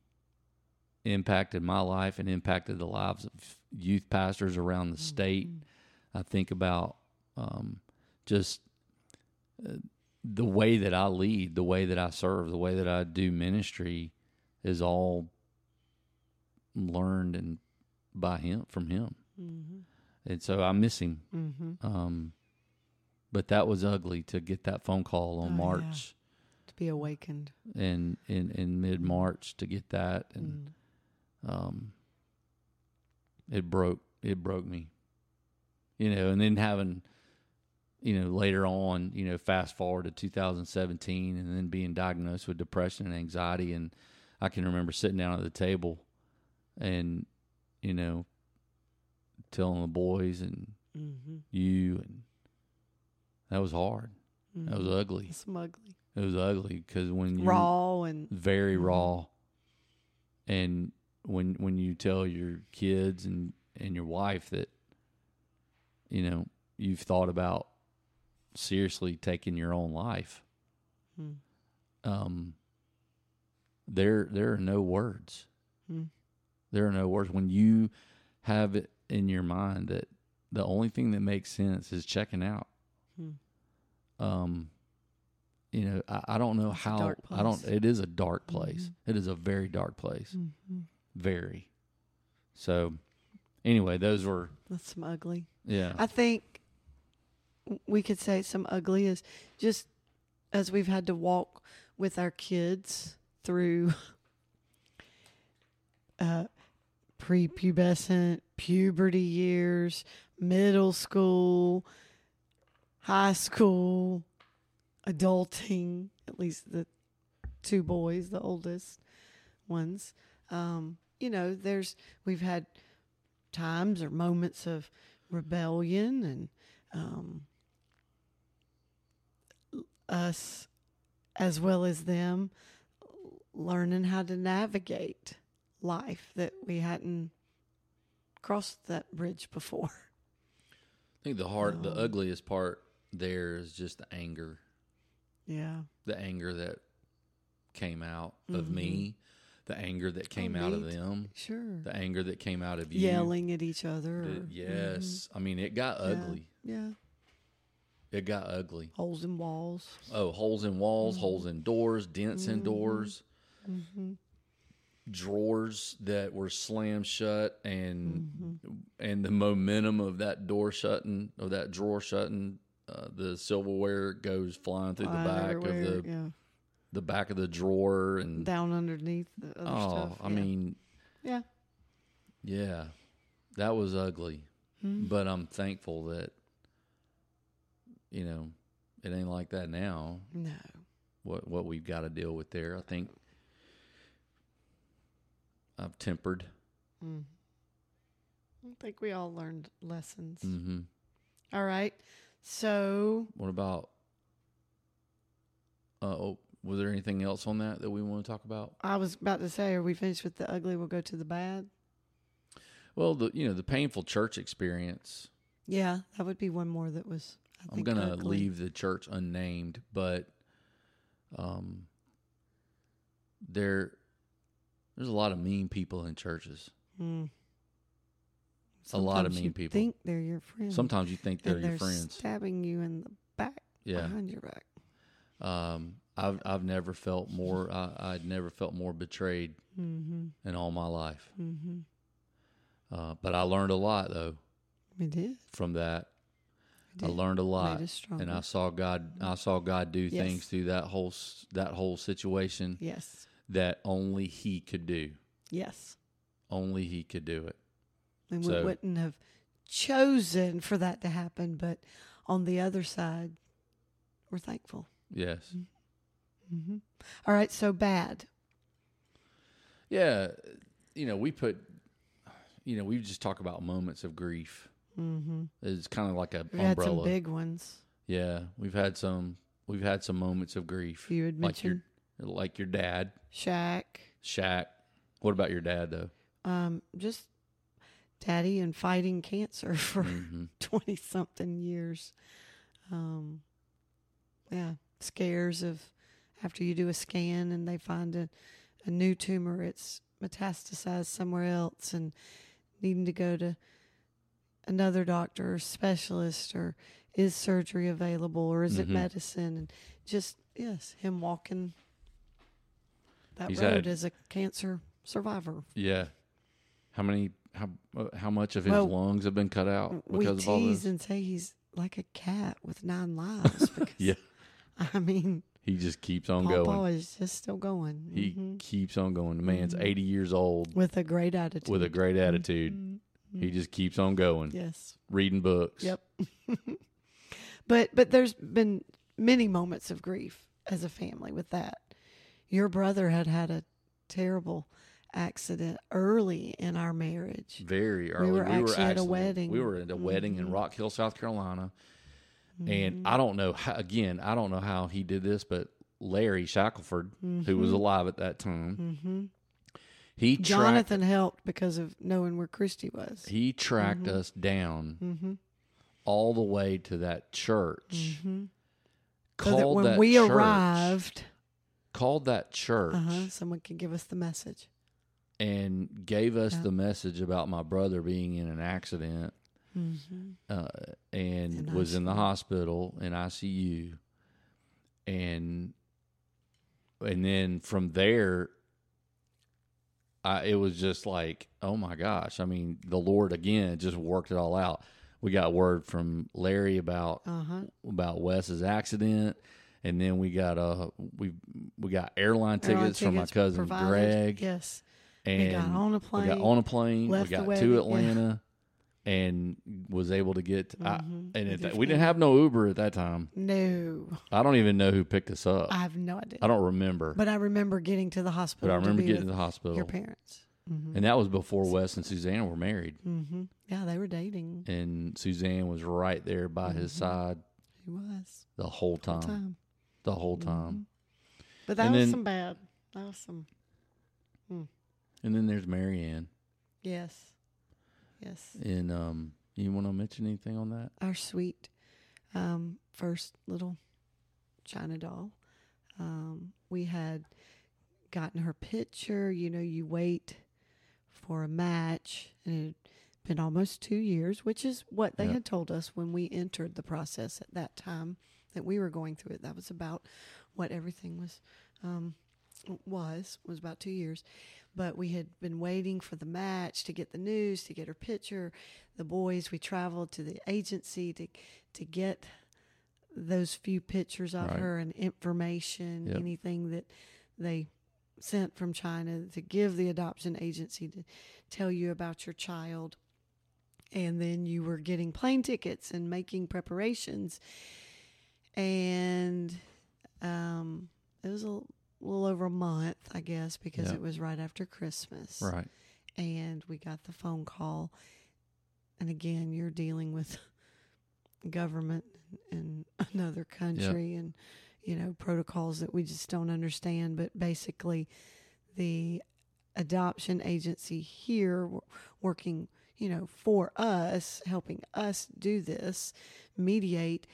impacted my life and impacted the lives of youth pastors around the state. I think about um, just uh, the way that I lead, the way that I serve, the way that I do ministry is all learned and by him from him.
Mm-hmm.
And so I miss him.
Mm-hmm.
Um, but that was ugly to get that phone call on
Oh, yeah.
March
To be awakened.
and in, in mid March to get that and
Mm.
Um, it broke it broke me, you know. And then having, you know, later on, you know, fast forward to 2017, and then being diagnosed with depression and anxiety, and I can remember sitting down at the table, and you know, telling the boys and
Mm-hmm.
you, and that was hard. That was ugly.
It's ugly.
It was ugly because when you
Raw and
very
Mhm.
raw and when when you tell your kids and and your wife that you know you've thought about seriously taking your own life
Mm.
um there there are no words
Mm.
there are no words when you have it in your mind that the only thing that makes sense is checking out
Mm.
um you know i, I don't know
It's
how i don't it is a dark place
Mhm.
It is a very dark place
Mm-hmm.
Very so anyway those were
That's some ugly.
yeah
I think we could say some ugly is just as we've had to walk with our kids through uh, prepubescent, puberty years, middle school, high school, adulting, at least the two boys, the oldest ones. Um, you know, there's, we've had times or moments of rebellion and um, us as well as them learning how to navigate life that we hadn't crossed that bridge before.
i think the hard the
Um,
ugliest part there is just the anger
Yeah.
the anger that came out of
Mhm.
me the anger that came out of them
Sure.
the anger that came out of you
Yelling at each other.
The-
or-
yes i mean it got ugly
Mhm. Yeah.
it got ugly
Holes in walls.
oh holes in walls
Mhm.
holes in doors dents in
Mhm.
doors
Mm-hmm.
drawers that were slammed shut and
Mm-hmm.
and the momentum of that door shutting of that drawer shutting uh, the silverware goes flying through the back of the
yeah.
The back of the drawer and
down underneath the other
oh
stuff.
i
yeah.
mean
yeah.
yeah that was ugly
Mhm.
but i'm thankful that you know it ain't like that now
No.
what what we've got to deal with there i think i've tempered
Mm. I think we all learned lessons.
hmm
All right. So,
What about? Uh, oh, was there anything else on that that we want to talk about?
I was about to say, are we finished with the ugly? We'll go to the bad.
Well, the you know the painful church experience.
Yeah, that would be one more that was. I
I'm gonna
ugly.
leave the church unnamed, but um, there there's a lot of mean people in churches.
Mm.
A lot of mean
you
people.
Think they're your friends.
Sometimes you think they're
and
your
they're
friends.
stabbing you in the back
Yeah.
behind your back.
Um, I've I've never felt more. I, I'd never felt more betrayed
Mm-hmm.
in all my life.
Mm-hmm.
Uh, but I learned a lot though
We did.
from that. I learned a lot.
Made us stronger.
and I saw God. I saw God do
Yes.
things through that whole that whole situation
yes.
that only He could do.
Yes.
Only He could do it.
And
So-
we wouldn't have chosen for that to happen, but on the other side, we're thankful.
Yes.
Hmm All right, so bad.
Yeah. You know, we put. You know, we just talk about moments of grief,
Mm-hmm.
It's kind of like a
We had some big ones.
yeah, we've had some. We've had some moments of grief,
You had
like your like your dad,
Shaq.
Shaq. What about your dad though?
Um, just daddy and fighting cancer for
hmm
20 something years. Um, yeah, scares of after you do a scan and they find a, a new tumor, it's metastasized somewhere else and needing to go to another doctor or specialist or is surgery available or is it
Mhm.
medicine and just yes him walking that
He's
road
had-
as a cancer survivor
Yeah. How many? How uh, how much of his
Well,
lungs have been cut out because of all
tease
this?
and say he's like a cat with nine lives. Because,
Yeah.
I mean,
He just keeps on
Paw
going.
is just still going.
He
Mhm.
keeps on going. The man's
Mhm.
80 years old
with a great attitude.
with a great attitude.
Mhm.
He just keeps on going,
yes.
reading books.
Yep. but but there's been many moments of grief as a family with that. Your brother had had a terrible accident early in our marriage.
Very early.
We were actually at a wedding.
We were at a wedding in
Mhm.
Rock Hill, South Carolina.
Mm-hmm.
And I don't know how, again, I don't know how he did this, but Larry Shackelford, who was alive at that time,
hmm
he tracked,
Jonathan helped because of knowing where Christy was.
he tracked us down
mm-hmm.
all the way to that church.
Mm-hmm. So
Called
that when
that
we
church,
arrived,
called that church
uh-huh, someone could give us the message.
and gave us
Yeah.
the message about my brother being in an accident
Mm-hmm.
uh, and
In
was in the hospital in ICU, and and then from there, I it was just like, oh my gosh! I mean, the Lord again just worked it all out. We got word from Larry about
Uh-huh.
about Wes's accident, and then we got uh we we got airline tickets,
Airline
from my cousin
provided.
Greg,
Yes.
and
we got on a plane.
we got on a plane. we got to. Atlanta, and was able to get. I,
Mhm,
and
with
at that, we didn't have no Uber at that time.
No,
I don't even know who picked us up.
I have no idea.
I don't remember,
But I remember getting to the hospital.
but I remember
to
getting to the hospital,
your parents. Mm-hmm.
and that was before Wes and Suzanne were married,
mm-hmm. Yeah, they were dating.
and Suzanne was right there by his
Mhm.
side
He was
the whole
the
time,
time.
the whole time.
But that
And
was
then-
some bad. That was some.
And then there's Marianne,
Yes. Yes.
and um, you want to mention anything on that?
our sweet um, first little China doll. Um, we had gotten her picture. You know, you wait for a match, and it had been almost two years, which is what they
Yep.
had told us when we entered the process at that time that we were going through it. That was about what everything was um, was was about two years. But we had been waiting for the match to get the news, to get her picture. The boys, we traveled to the agency to to get those few pictures of
Right.
her and information,
Yep.
anything that they sent from China to give the adoption agency to tell you about your child. And then you were getting plane tickets and making preparations. And um, it was a little over a month, I guess, because
Yep.
it was right after Christmas
Right.
and we got the phone call and again you're dealing with government in another country and you know protocols that we just don't understand but basically the adoption agency here working you know for us helping us do this mediate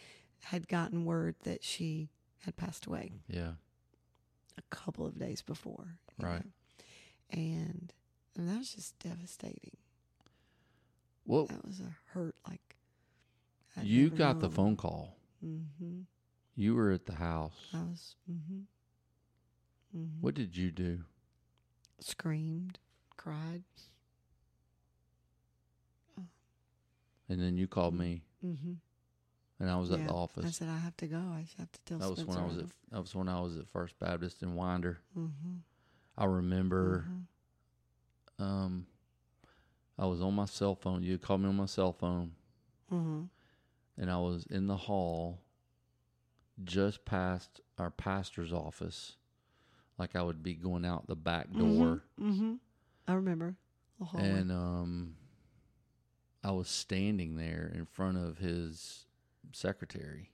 had gotten word that she had passed away
Yeah.
Couple of days before
Right.
know. and and that was just devastating
Well,
that was a hurt like I'd
you got the phone call.
Mm-hmm.
You were at the house.
I was mm-hmm. Mm-hmm.
What did you do?
screamed, cried.
And then you called me,
Mm-hmm.
And I was at the office.
I said I have to go. I have to tell
That was when I was at. That was when I was at First Baptist in Winder.
Mm-hmm.
I remember. Um, I was on my cell phone. You called me on my cell phone,
Mm-hmm.
and I was in the hall, just past our pastor's office, like I would be going out the back door.
Mm-hmm. I remember
and um I was standing there in front of his secretary,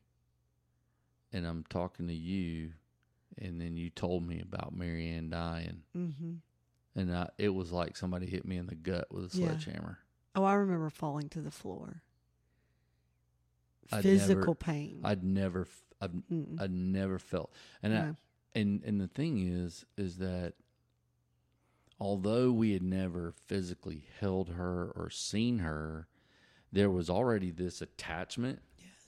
and I'm talking to you, and then you told me about Marianne dying,
Mm-hmm.
and I, it was like somebody hit me in the gut with a
Yeah.
sledgehammer.
Oh, I remember falling to the floor.
I'd
Physical
never-
pain.
I'd never, I've,
Mm-mm.
I'd never felt, and I, and and the thing is, is that although we had never physically held her or seen her, there was already this attachment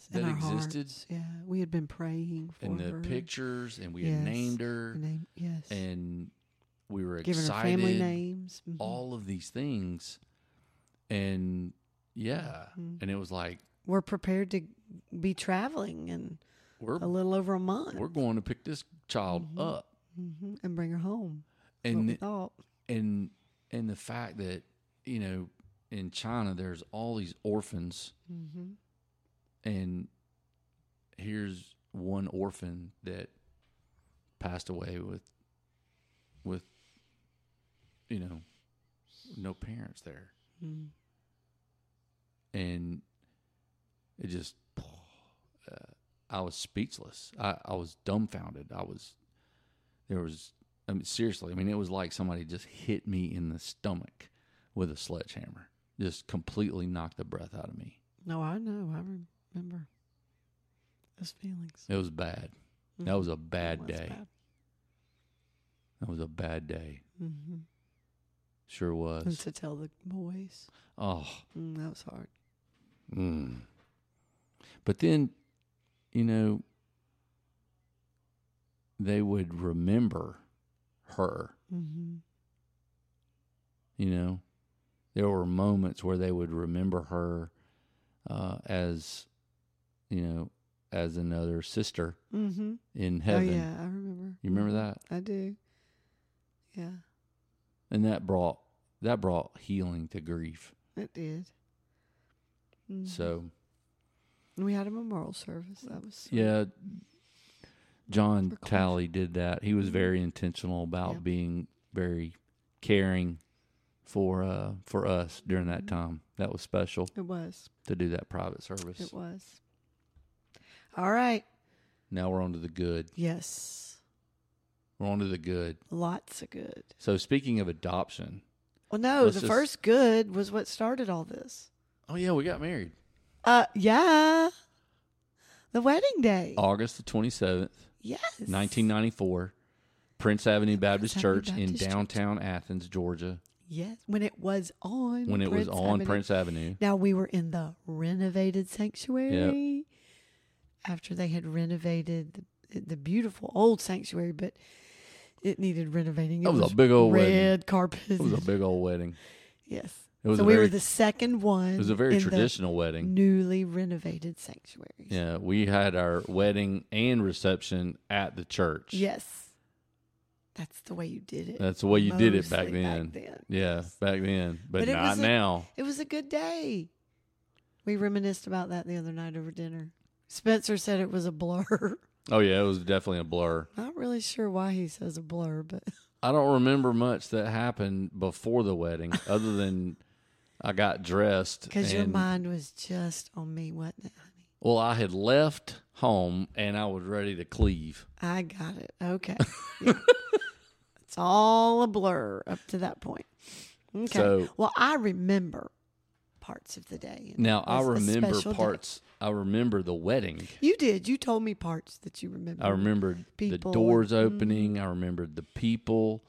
that
in our
existed
hearts. Yeah, we had been praying for
in the
her.
pictures, and we
Yes.
had named her,
name, yes,
and we were
giving her
excited.
family names. Mhm.
All of these things, and yeah,
Mhm.
and it was like
We're prepared to be traveling in
we're
a little over a month.
we're going to pick this child
Mhm.
up,
hmm and bring her home.
And
thought.
and and the fact that you know in China there's all these orphans
Mm-hmm.
And here's one orphan that passed away with with you know no parents there.
Mm.
and it just uh, I was speechless. I, I was dumbfounded. I was there was I mean, seriously I mean it was like somebody just hit me in the stomach with a sledgehammer. Just completely knocked the breath out of me.
No, I know. I remember those feelings.
it was bad that
Mhm.
was a bad
was
day
bad.
that was a bad day
Mhm.
sure
And
was
to tell the boys,
oh
mm, that was hard.
Mm. But then, you know, they would remember her.
Mm-hmm.
You know, there were moments where they would remember her uh, as, you know, as another sister
Mm-hmm.
in
Oh
heaven.
yeah, I remember.
You remember
Mhm.
that?
I do. Yeah,
And that brought that brought healing to grief.
it did. Mhm.
So
And we had a memorial service. That was sweet.
yeah, John. Talley did that. He was very intentional about
Yeah.
being very caring for uh for us during that
Mhm.
time. That was special
It was.
to do that private service.
It was. All right.
Now we're on to the good.
Yes.
We're on to the good.
Lots of good.
So speaking of adoption,
Well, no, the
just-
first good was what started all this.
oh yeah, we got married
Uh, yeah. The wedding day.
August the twenty seventh,
yes.
nineteen ninety four, Prince Avenue Baptist Church in
Baptist Church.
downtown Athens, Georgia.
Yes. When it was on.
When it was on
Avenue.
Prince Avenue.
Now we were in the renovated sanctuary. After they had renovated the, the beautiful old sanctuary, but it needed renovating. It
That was a big old wedding.
red carpet.
It was a big old wedding.
yes.
It was
so we
very
were the second one.
it was a very traditional wedding.
Newly renovated sanctuary.
Yeah, we had our wedding and reception at the church.
Yes. That's the way you did it.
That's the way you did it back then.
then.
Yeah,
Yes.
back then. But,
But
not
was a-
now.
It was a good day. We reminisced about that the other night over dinner. Spencer said it was a blur.
Oh yeah, it was definitely a blur.
Not really sure why he says a blur, but
I don't remember much that happened before the wedding other than I got dressed
because your mind was just on me, wasn't it, honey?
Well, I had left home and I was ready to cleave.
I got it. Okay. Yeah. it's all a blur up to that point. Okay.
So-
well, I remember parts of the day.
Now I remember
special day.
parts. I remember the wedding.
You did. You told me parts that you remember.
I remembered the
People
doors
and-
opening. I remembered the people.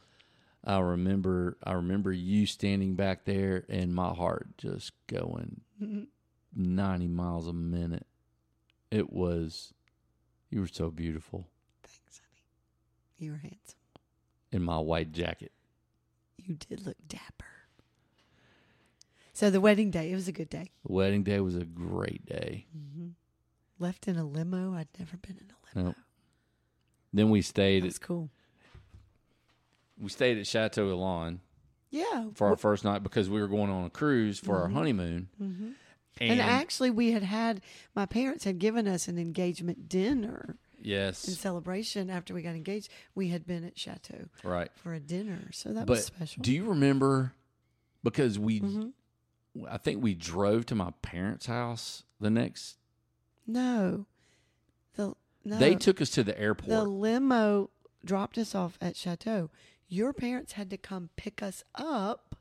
I remember. I remember you standing back there, and my heart just going
Mhm.
ninety miles a minute. It was. You were so beautiful
Thanks, honey. You were handsome.
in my white jacket.
You did look dapper. So the wedding day, it was a good day.
Wedding day was a great day.
hmm Left in a limo. I'd never been in a limo.
Nope. Then we stayed.
That's cool.
We stayed at Chateau Elan
Yeah.
for our first night because we were going on a cruise for our
Mhm.
honeymoon.
hmm
And,
And, actually, we had had my parents had given us an engagement dinner
Yes.
in celebration after we got engaged. We had been at Chateau
right.
for a dinner, so that
but
was special.
do you remember? Because we
Mhm.
I think we drove to my parents' house the next.
No. The no.
They took us to the airport.
the limo dropped us off at Chateau. Your parents had to come pick us up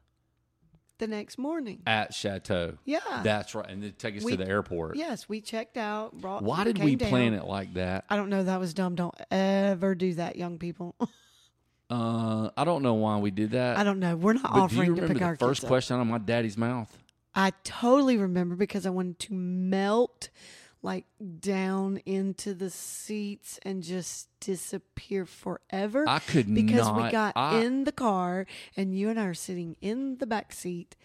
the next morning.
at Chateau.
Yeah.
That's right, and they take us
We-
to the airport.
yes, we checked out. Brought,
Why did we
down.
plan it like that?
I don't know. That was dumb. Don't ever do that, young people.
Uh, I don't know why we did that.
I don't know. We're not
but do you
offering to pick
the
our
first
kids up.
question out of my daddy's mouth?
I totally remember because I wanted to melt like down into the seats and just disappear forever.
I could
because
not.
we got
I,
in the car and you and I are sitting in the back seat.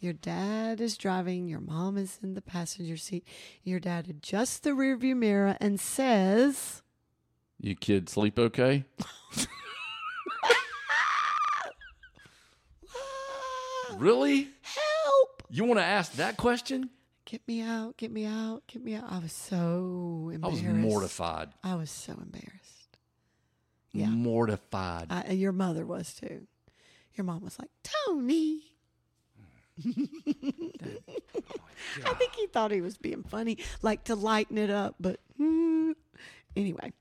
Your dad is driving, your mom is in the passenger seat. Your dad adjusts the rearview mirror and says,
You kids sleep okay?
"Ah,
Really? You want to ask that question?
Get me out, get me out, get me out. I was so embarrassed.
I was mortified.
I was so embarrassed. Yeah.
Mortified.
I, your mother was too. Your mom was like, Tony. I think he thought he was being funny, like to lighten it up, but mm, anyway.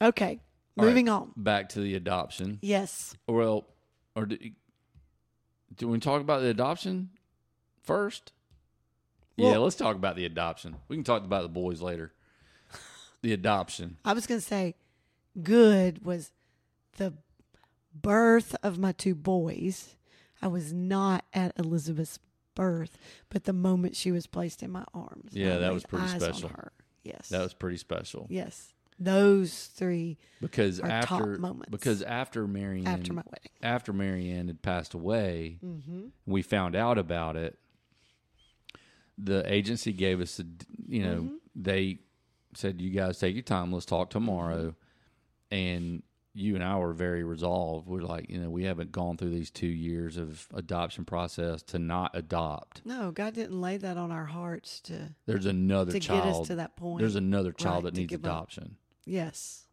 Okay,
All right.
moving on.
Back to the adoption.
Yes.
Well, or do, do we talk about the adoption first? yeah, let's talk about the adoption. We can talk about the boys later. The adoption.
I was going to say, good was the birth of my two boys. I was not at Elizabeth's birth, but the moment she was placed in my arms,
Yeah, that was pretty special.
her. Yes,
That was pretty special
yes. Those three
because after
moments.
because after Marianne
after my wedding.
after Marianne had passed away,
Mm-hmm.
we found out about it. The agency gave us, a, you know,
Mm-hmm.
they said, "You guys take your time. Let's talk tomorrow." And you and I were very resolved. We're like, you know, we haven't gone through these two years of adoption process to not adopt.
No, God didn't lay that on our hearts to
There's another
to
child.
get us to that point.
there's another child
Right,
that needs
give up.
adoption,
yes,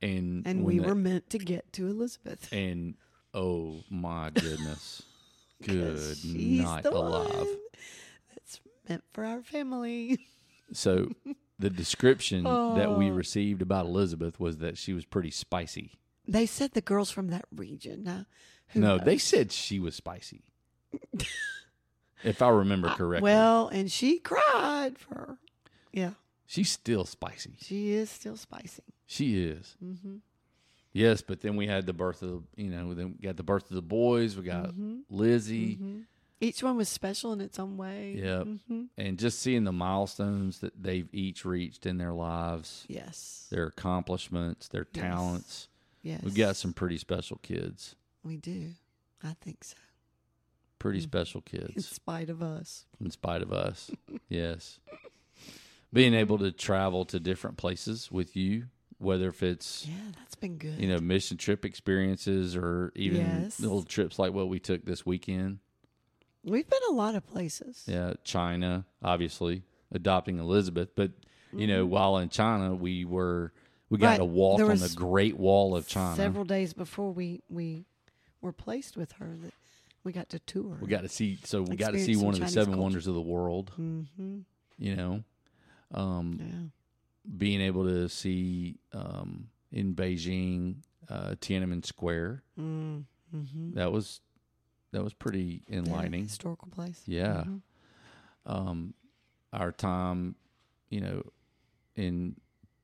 and
and we
that-
were meant to get to Elizabeth.
and oh my goodness, good
she's
night alive.
one meant for our family.
So the description that we
Oh.
received about Elizabeth was that she was pretty spicy.
They said the girls from that region. Now,
no,
knows?
they said she was spicy. if I remember
I-
correctly.
Well, and she cried for her. Yeah,
she's still spicy.
she is still spicy.
She is.
Mm-hmm.
Yes, but then we had the birth of you know, then we got the birth of the boys. We got Lizzie,
Mm-hmm. Each one was special in its own way.
Yep.
hmm
and just seeing the milestones that they've each reached in their lives,
Yes.
their accomplishments, their
Yes.
talents.
Yes.
We've got some pretty special kids.
We do. I think so.
Pretty
Mm.
special kids.
In spite of us.
in spite of us. yes. Being able to travel to different places with you, whether if it's
Yeah, that's been good.
you know mission trip experiences or even
Yes.
little trips like what we took this weekend.
We've been a lot of places.
Yeah, China, obviously adopting Elizabeth, but you know while in China we were we got
Mm-hmm. Right.
to walk on the Great Wall of China.
Several days before we we were placed with her, that we got to tour.
we got to see so we got to see one of the
Chinese
seven
culture.
wonders of the world.
Mm-hmm.
You know, um,
Yeah.
being able to see um, in Beijing uh, Tiananmen Square.
Mm-hmm.
That was that was pretty enlightening.
historical place.
Yeah.
Mhm.
Um, our time, you know, in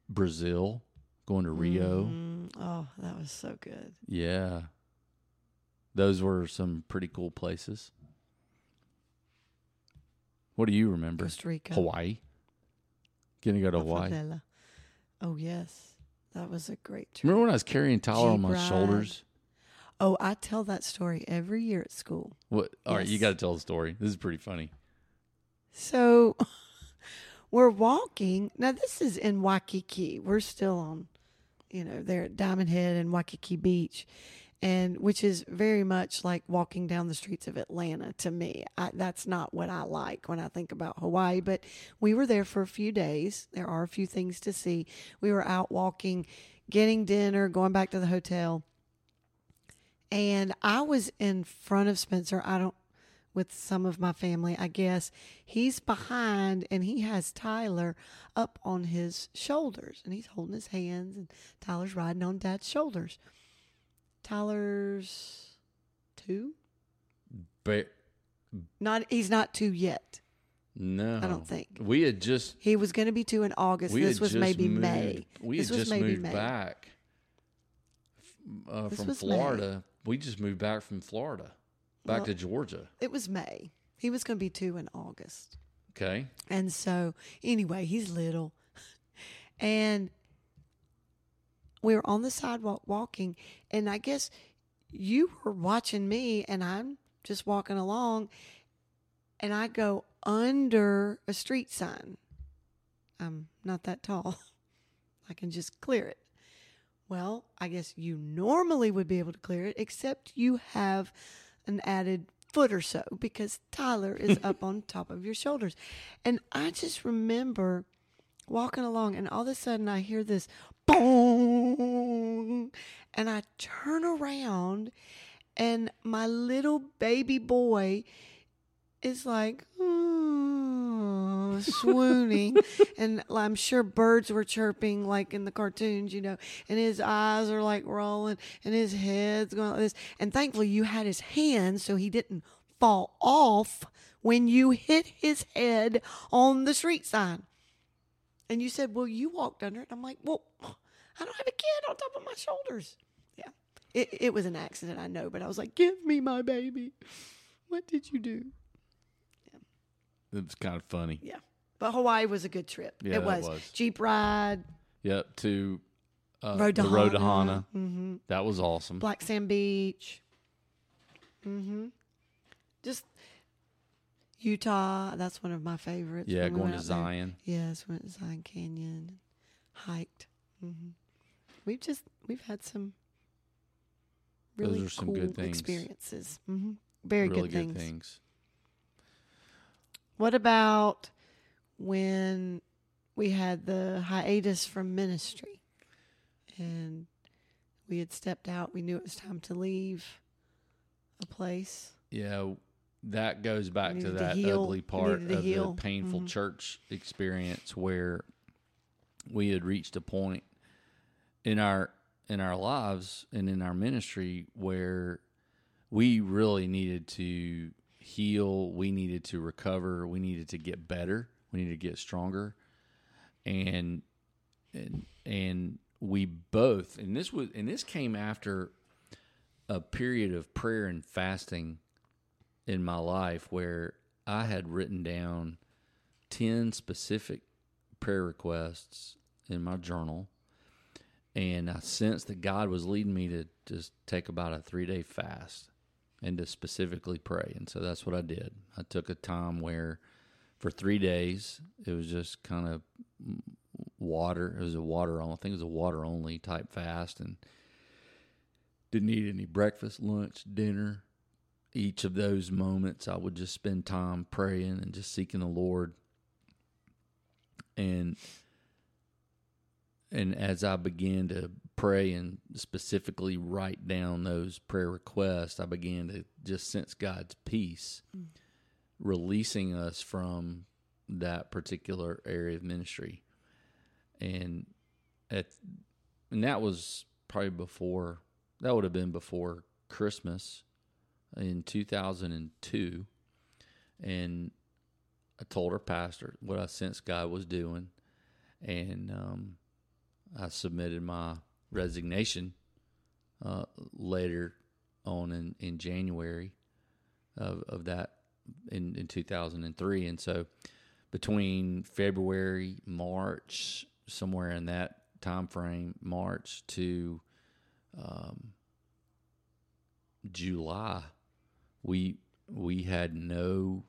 Brazil, going to Rio.
Mhm. Oh, that was so good.
Yeah, those were some pretty cool places. What do you remember?
Costa Rica.
Hawaii. Gonna go to Hawaii.
Favela. Oh yes, that was a great trip.
Remember when I was carrying Tyler on my
ride.
shoulders?
Oh, I tell that story every year at school.
What? All right, you got to tell the story. This is pretty funny.
So we're walking. Now this is in Waikiki. We're still on, you know, there at Diamond Head and Waikiki Beach, and which is very much like walking down the streets of Atlanta to me. I, that's not what I like when I think about Hawaii. But we were there for a few days. There are a few things to see. We were out walking, getting dinner, going back to the hotel. And I was in front of Spencer. I don't with some of my family, I guess. He's behind and he has Tyler up on his shoulders and he's holding his hands and Tyler's riding on dad's shoulders. Tyler's two?
But
Not he's not two yet.
no,
I don't think.
we had just
He was going to be two in August. this was maybe
moved,
May.
We
this
had
was
just
maybe
moved
May.
back uh, from. Florida. We just moved back from Florida back
Well-
to Georgia.
It was May. He was going to be two in August.
Okay,
And so, anyway, he's little. And we were on the sidewalk walking. And I guess you were watching me, and I'm just walking along. And I go under a street sign. I'm not that tall. I can just clear it. Well, I guess you normally would be able to clear it, except you have an added foot or so because Tyler is up on top of your shoulders. And I just remember walking along, and all of a sudden I hear this boom, and I turn around, and my little baby boy is like "Oh," swooning. And i'm sure birds were chirping like in the cartoons you know. And his eyes are like rolling and his head's going like this. And thankfully you had his hand so he didn't fall off when you hit his head on the street sign. And you said well you walked under it. I'm like well i don't have a kid on top of my shoulders. Yeah. It, it was an accident i know but i was like give me my baby. What did you do?
It was kind of funny.
Yeah. But Hawaii was a good trip.
Yeah,
it was.
was.
Jeep ride,
Yep, to uh,
Road to
the Road to
Hana.
Hana.
hmm
That was awesome.
Black Sand Beach. Mm hmm Just Utah. That's one of my favorites.
yeah,
when we
going to
out there.
Zion.
Yes, went to Zion Canyon, hiked. hmm We've just we've had some
Those
really
are some
cool
good things.
experiences. hmm Very
really
good, things.
things.
What about when we had the hiatus from ministry and we had stepped out? We knew it was time to leave a place.
Yeah, that goes back to
Needed to
that ugly part of
heal.
the painful
Mhm.
church experience where we had reached a point in our in our lives and in our ministry where we really needed to heal, we needed to recover, we needed to get better, we needed to get stronger. And and and we both and this was and this came after a period of prayer and fasting in my life where I had written down 10 specific prayer requests in my journal. And I sensed that God was leading me to just take about a three day fast and to specifically pray. And so that's what I did. I took a time where for three days it was just kind of water. It was a water only, I think it was a water only type fast. And didn't eat any breakfast, lunch, dinner. Each of those moments, I would just spend time praying and just seeking the Lord. And and as I began to pray and specifically write down those prayer requests, I began to just sense God's peace mm. Releasing us from that particular area of ministry. And at and that was probably before that would have been before Christmas in 2002 and I told our pastor what I sensed God was doing and um, I submitted my resignation uh, later on in, in January of, of that in, in 2003 and so between February March somewhere in that time frame March to um, July we we had no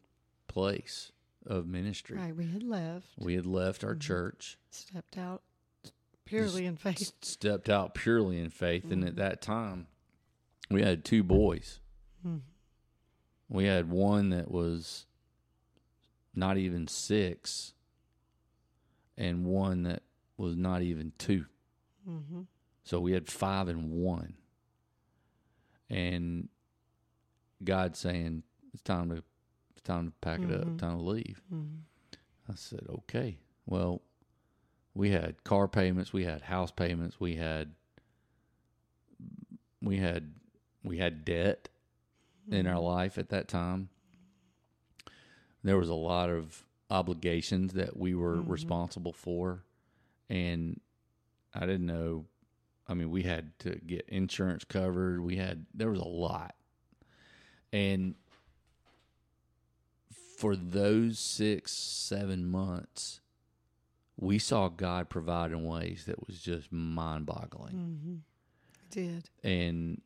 place of ministry
Right. We had left,
we had left our
Mhm.
church
stepped out purely in faith.
stepped out purely in faith and
Mhm.
at that time we had two boys
Mhm.
We had one that was not even six and one that was not even two.
Hmm
so we had five and one. And god saying it's time to it's time to pack it up, time to leave. I said, okay. Well, we had car payments, we had house payments, we had we had we had debt in mm-hmm. our life at that time. There was a lot of obligations that we were mm-hmm. responsible for and I didn't know I mean we had to get insurance covered. We had there was a lot. And for those six, seven months, we saw God provide in ways that was just mind boggling. Mm-hmm.
Did
And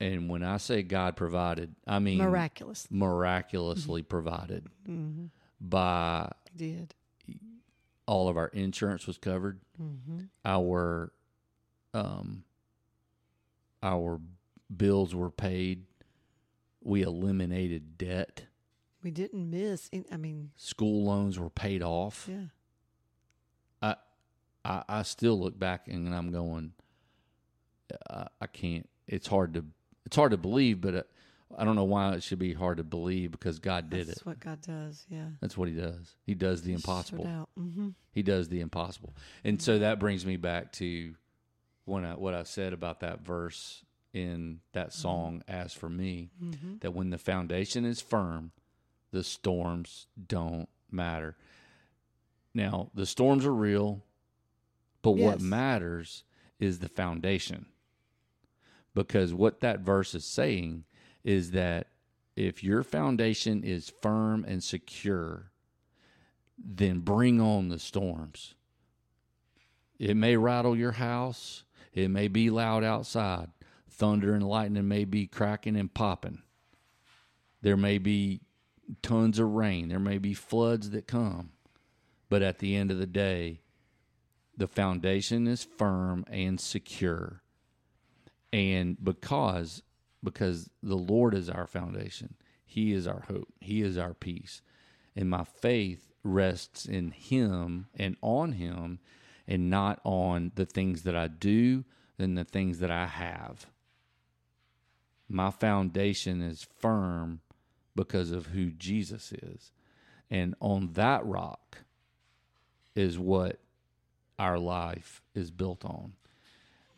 and when I say God provided, I mean
miraculous.
miraculously provided by
Did
all of our insurance was covered. Our um our bills were paid. We eliminated debt.
we didn't miss? I mean,
School loans were paid off.
yeah.
I, I I still look back and I'm going, I, I can't. It's hard to it's hard to believe, but uh, I don't know why it should be hard to believe because God did
That's
it.
That's what God does. Yeah.
That's what He does. He does the impossible.
Mm-hmm.
He does the impossible, and so that brings me back to when I what I said about that verse in that song. As for me, that when the foundation is firm, the storms don't matter. Now, the storms are real, but what matters is the foundation. Because what that verse is saying is that if your foundation is firm and secure, then bring on the storms. It may rattle your house, it may be loud outside, thunder and lightning may be cracking and popping. There may be tons of rain, there may be floods that come. But at the end of the day, the foundation is firm and secure. And because because the Lord is our foundation, he is our hope, he is our peace. And my faith rests in him and on him and not on the things that I do and the things that I have. My foundation is firm because of who Jesus is. And on that rock is what our life is built on.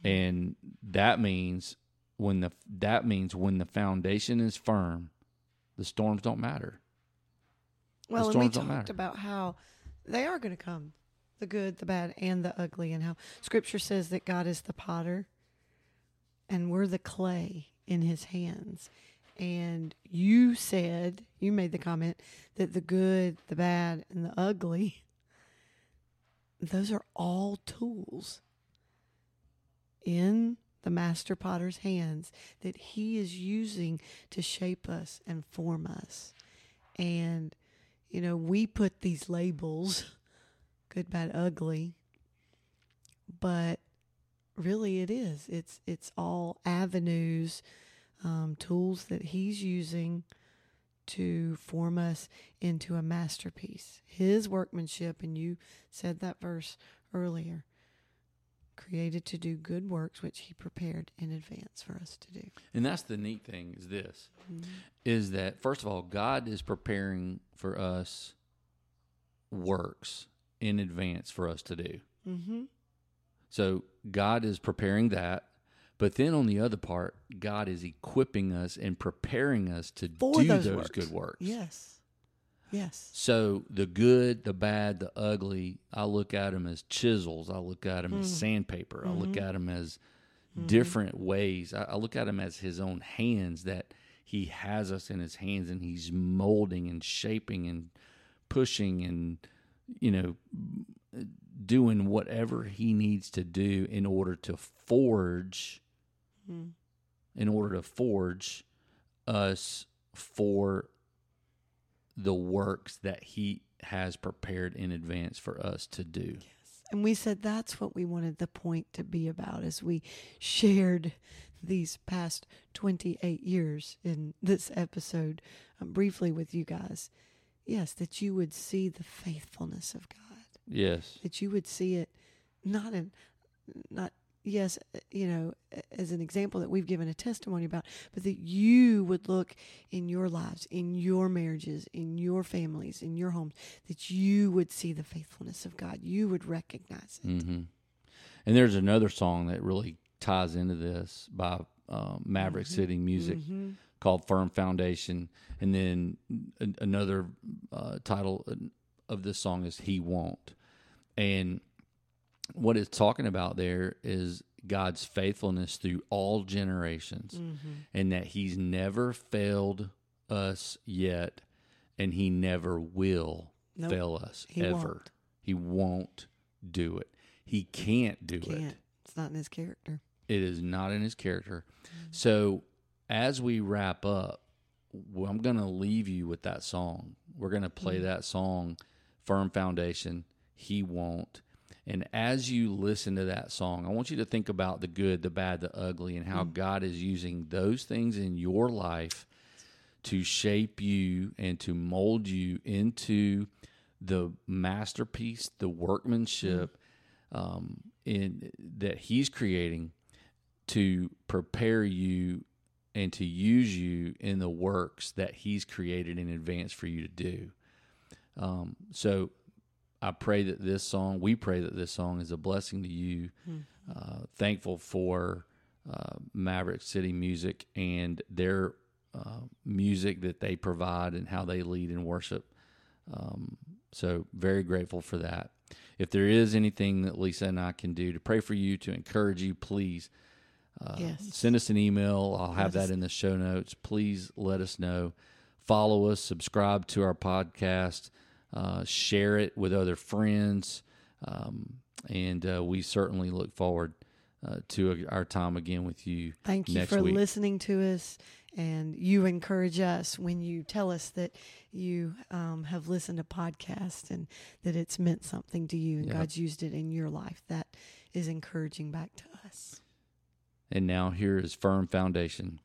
And that means when the that means when the foundation is firm, the storms don't matter.
Well, and we talked
matter.
about how they are going to come the good, the bad, and the ugly, and how scripture says that God is the potter and we're the clay in his hands. And you said, you made the comment that the good, the bad, and the ugly, those are all tools in the master potter's hands that he is using to shape us and form us. And, you know, we put these labels good, bad, ugly, but really it is. It's it's all avenues, um, tools that he's using to form us into a masterpiece. His workmanship, and you said that verse earlier, created to do good works which he prepared in advance for us to do.
And that's the neat thing is this is that first of all, God is preparing for us works in advance for us to do.
Mm-hmm.
So God is preparing that. But then on the other part, God is equipping us and preparing us to
For
do
those
those, good works.
Yes. Yes.
So the good, the bad, the ugly, I look at them as chisels. I look at them
Mm.
as sandpaper. I
Mm-hmm.
look at them as different ways. I, I look at them as his own hands that he has us in his hands and he's molding and shaping and pushing and, you know, doing whatever he needs to do in order to forge,
Mm.
in order to forge us for the works that he has prepared in advance for us to do. Yes.
And we said that's what we wanted the point to be about as we shared these past 28 years in this episode um, briefly with you guys. Yes, that you would see the faithfulness of God,
Yes.
that you would see it not in, not, yes, uh, you know, as an example that we've given a testimony about, but that you would look in your lives, in your marriages, in your families, in your homes, that you would see the faithfulness of God. You would recognize it.
hmm And there's another song that really ties into this by um, Maverick
Mm-hmm.
City Music called "Firm Foundation," and then another uh, title of this song is "He Won't." And what it's talking about there is God's faithfulness through all generations,
Mm-hmm.
and that He's never failed us yet, and He never will
Nope.
fail us
He
ever.
won't.
He won't do it. He can't do
Can't.
it.
It's not in his character.
It is not in his character.
Mm-hmm.
So, as we wrap up, I'm going to leave you with that song. We're going to play
Mm-hmm.
that song, Firm Foundation, He Won't. And as you listen to that song, I want you to think about the good, the bad, the ugly, and how
Mm-hmm.
God is using those things in your life to shape you and to mold you into the masterpiece, the workmanship um, in that He's creating to prepare you and to use you in the works that He's created in advance for you to do. Um, so I pray that this song, we pray that this song is a blessing to you. Uh, thankful for uh, Maverick City Music and their uh, music that they provide and how they lead in worship. Um, so very grateful for that. If there is anything that Lisa and I can do to pray for you, to encourage you, please uh,
Yes.
send us an email. I'll have
us
that in the show notes. Please let us know. Follow us, subscribe to our podcast, uh, share it with other friends, um, and uh, we certainly look forward uh, to our time again with you.
Thank you for
week.
listening to us. And you encourage us when you tell us that you um, have listened to podcasts and that it's meant something to you and
Yeah.
God's used it in your life. That is encouraging back to us.
And now here is Firm Foundation.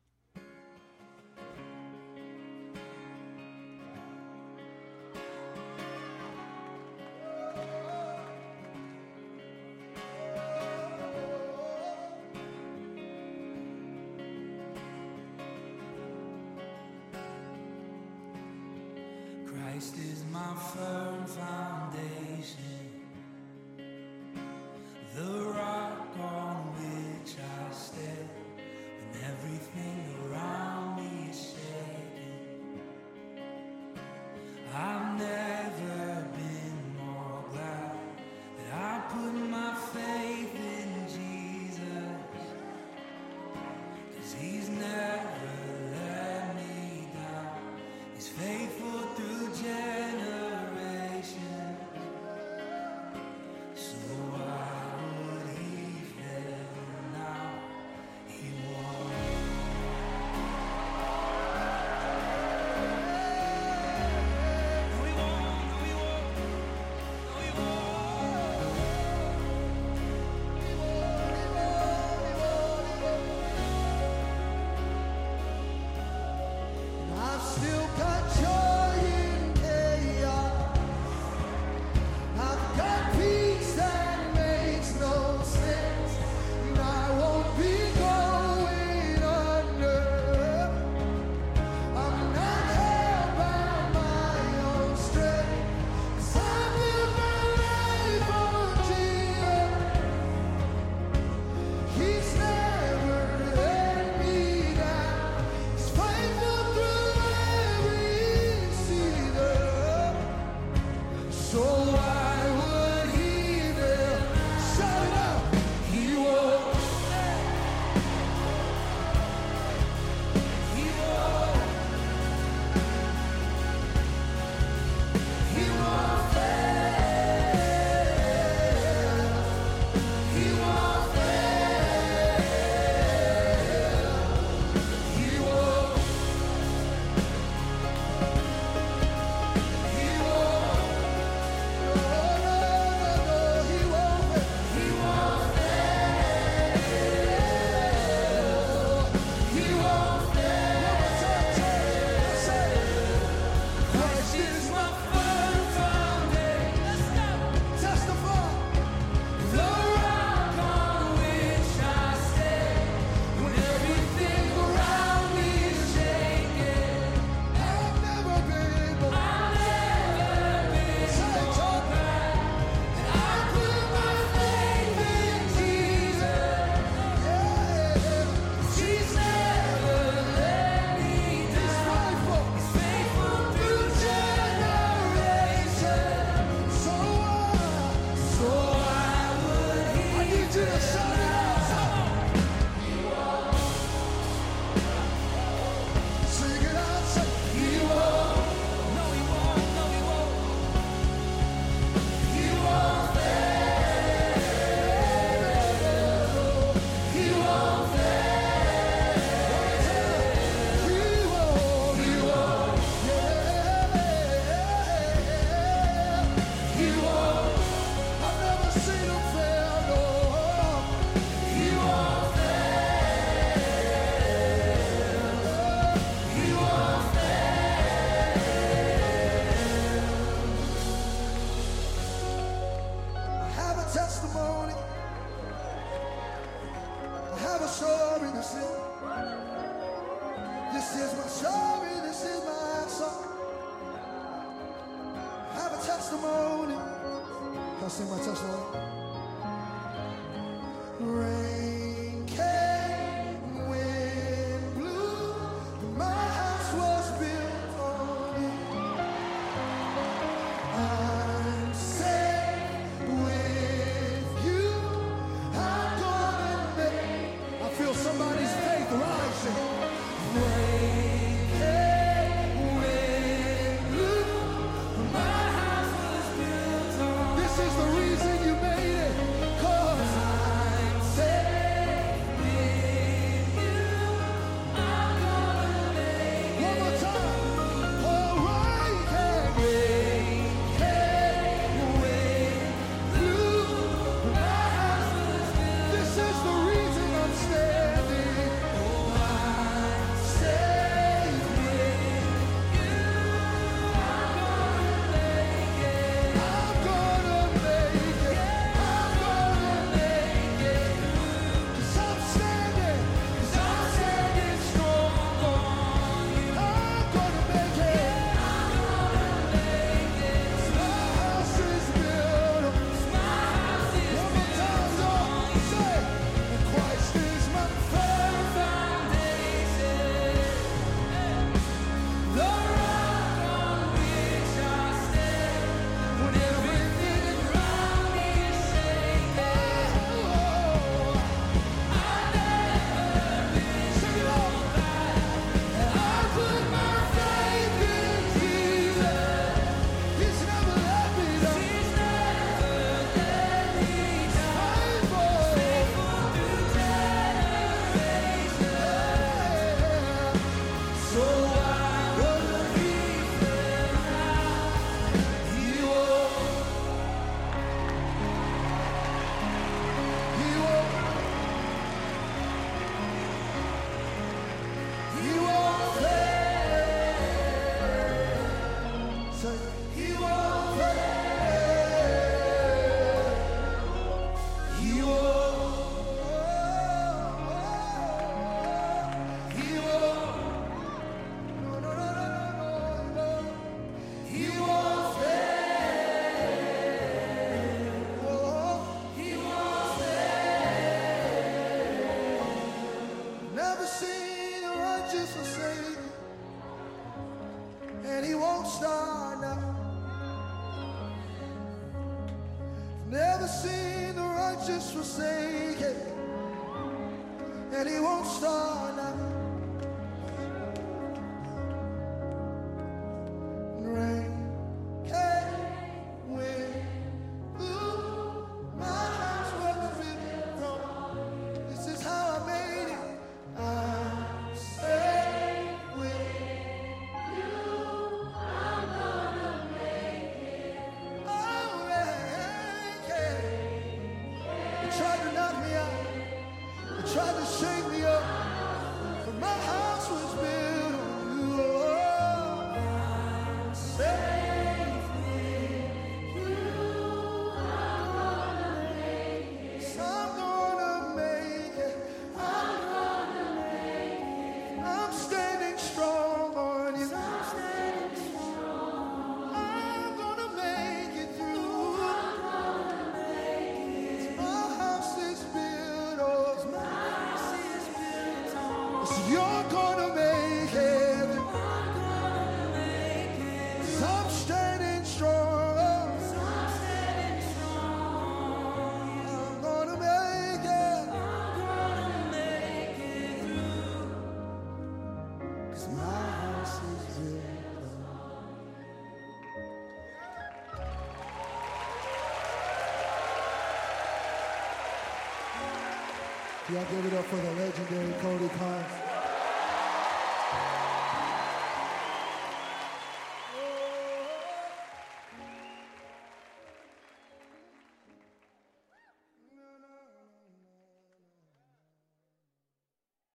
Y'all give it up for the legendary Cody Carnes.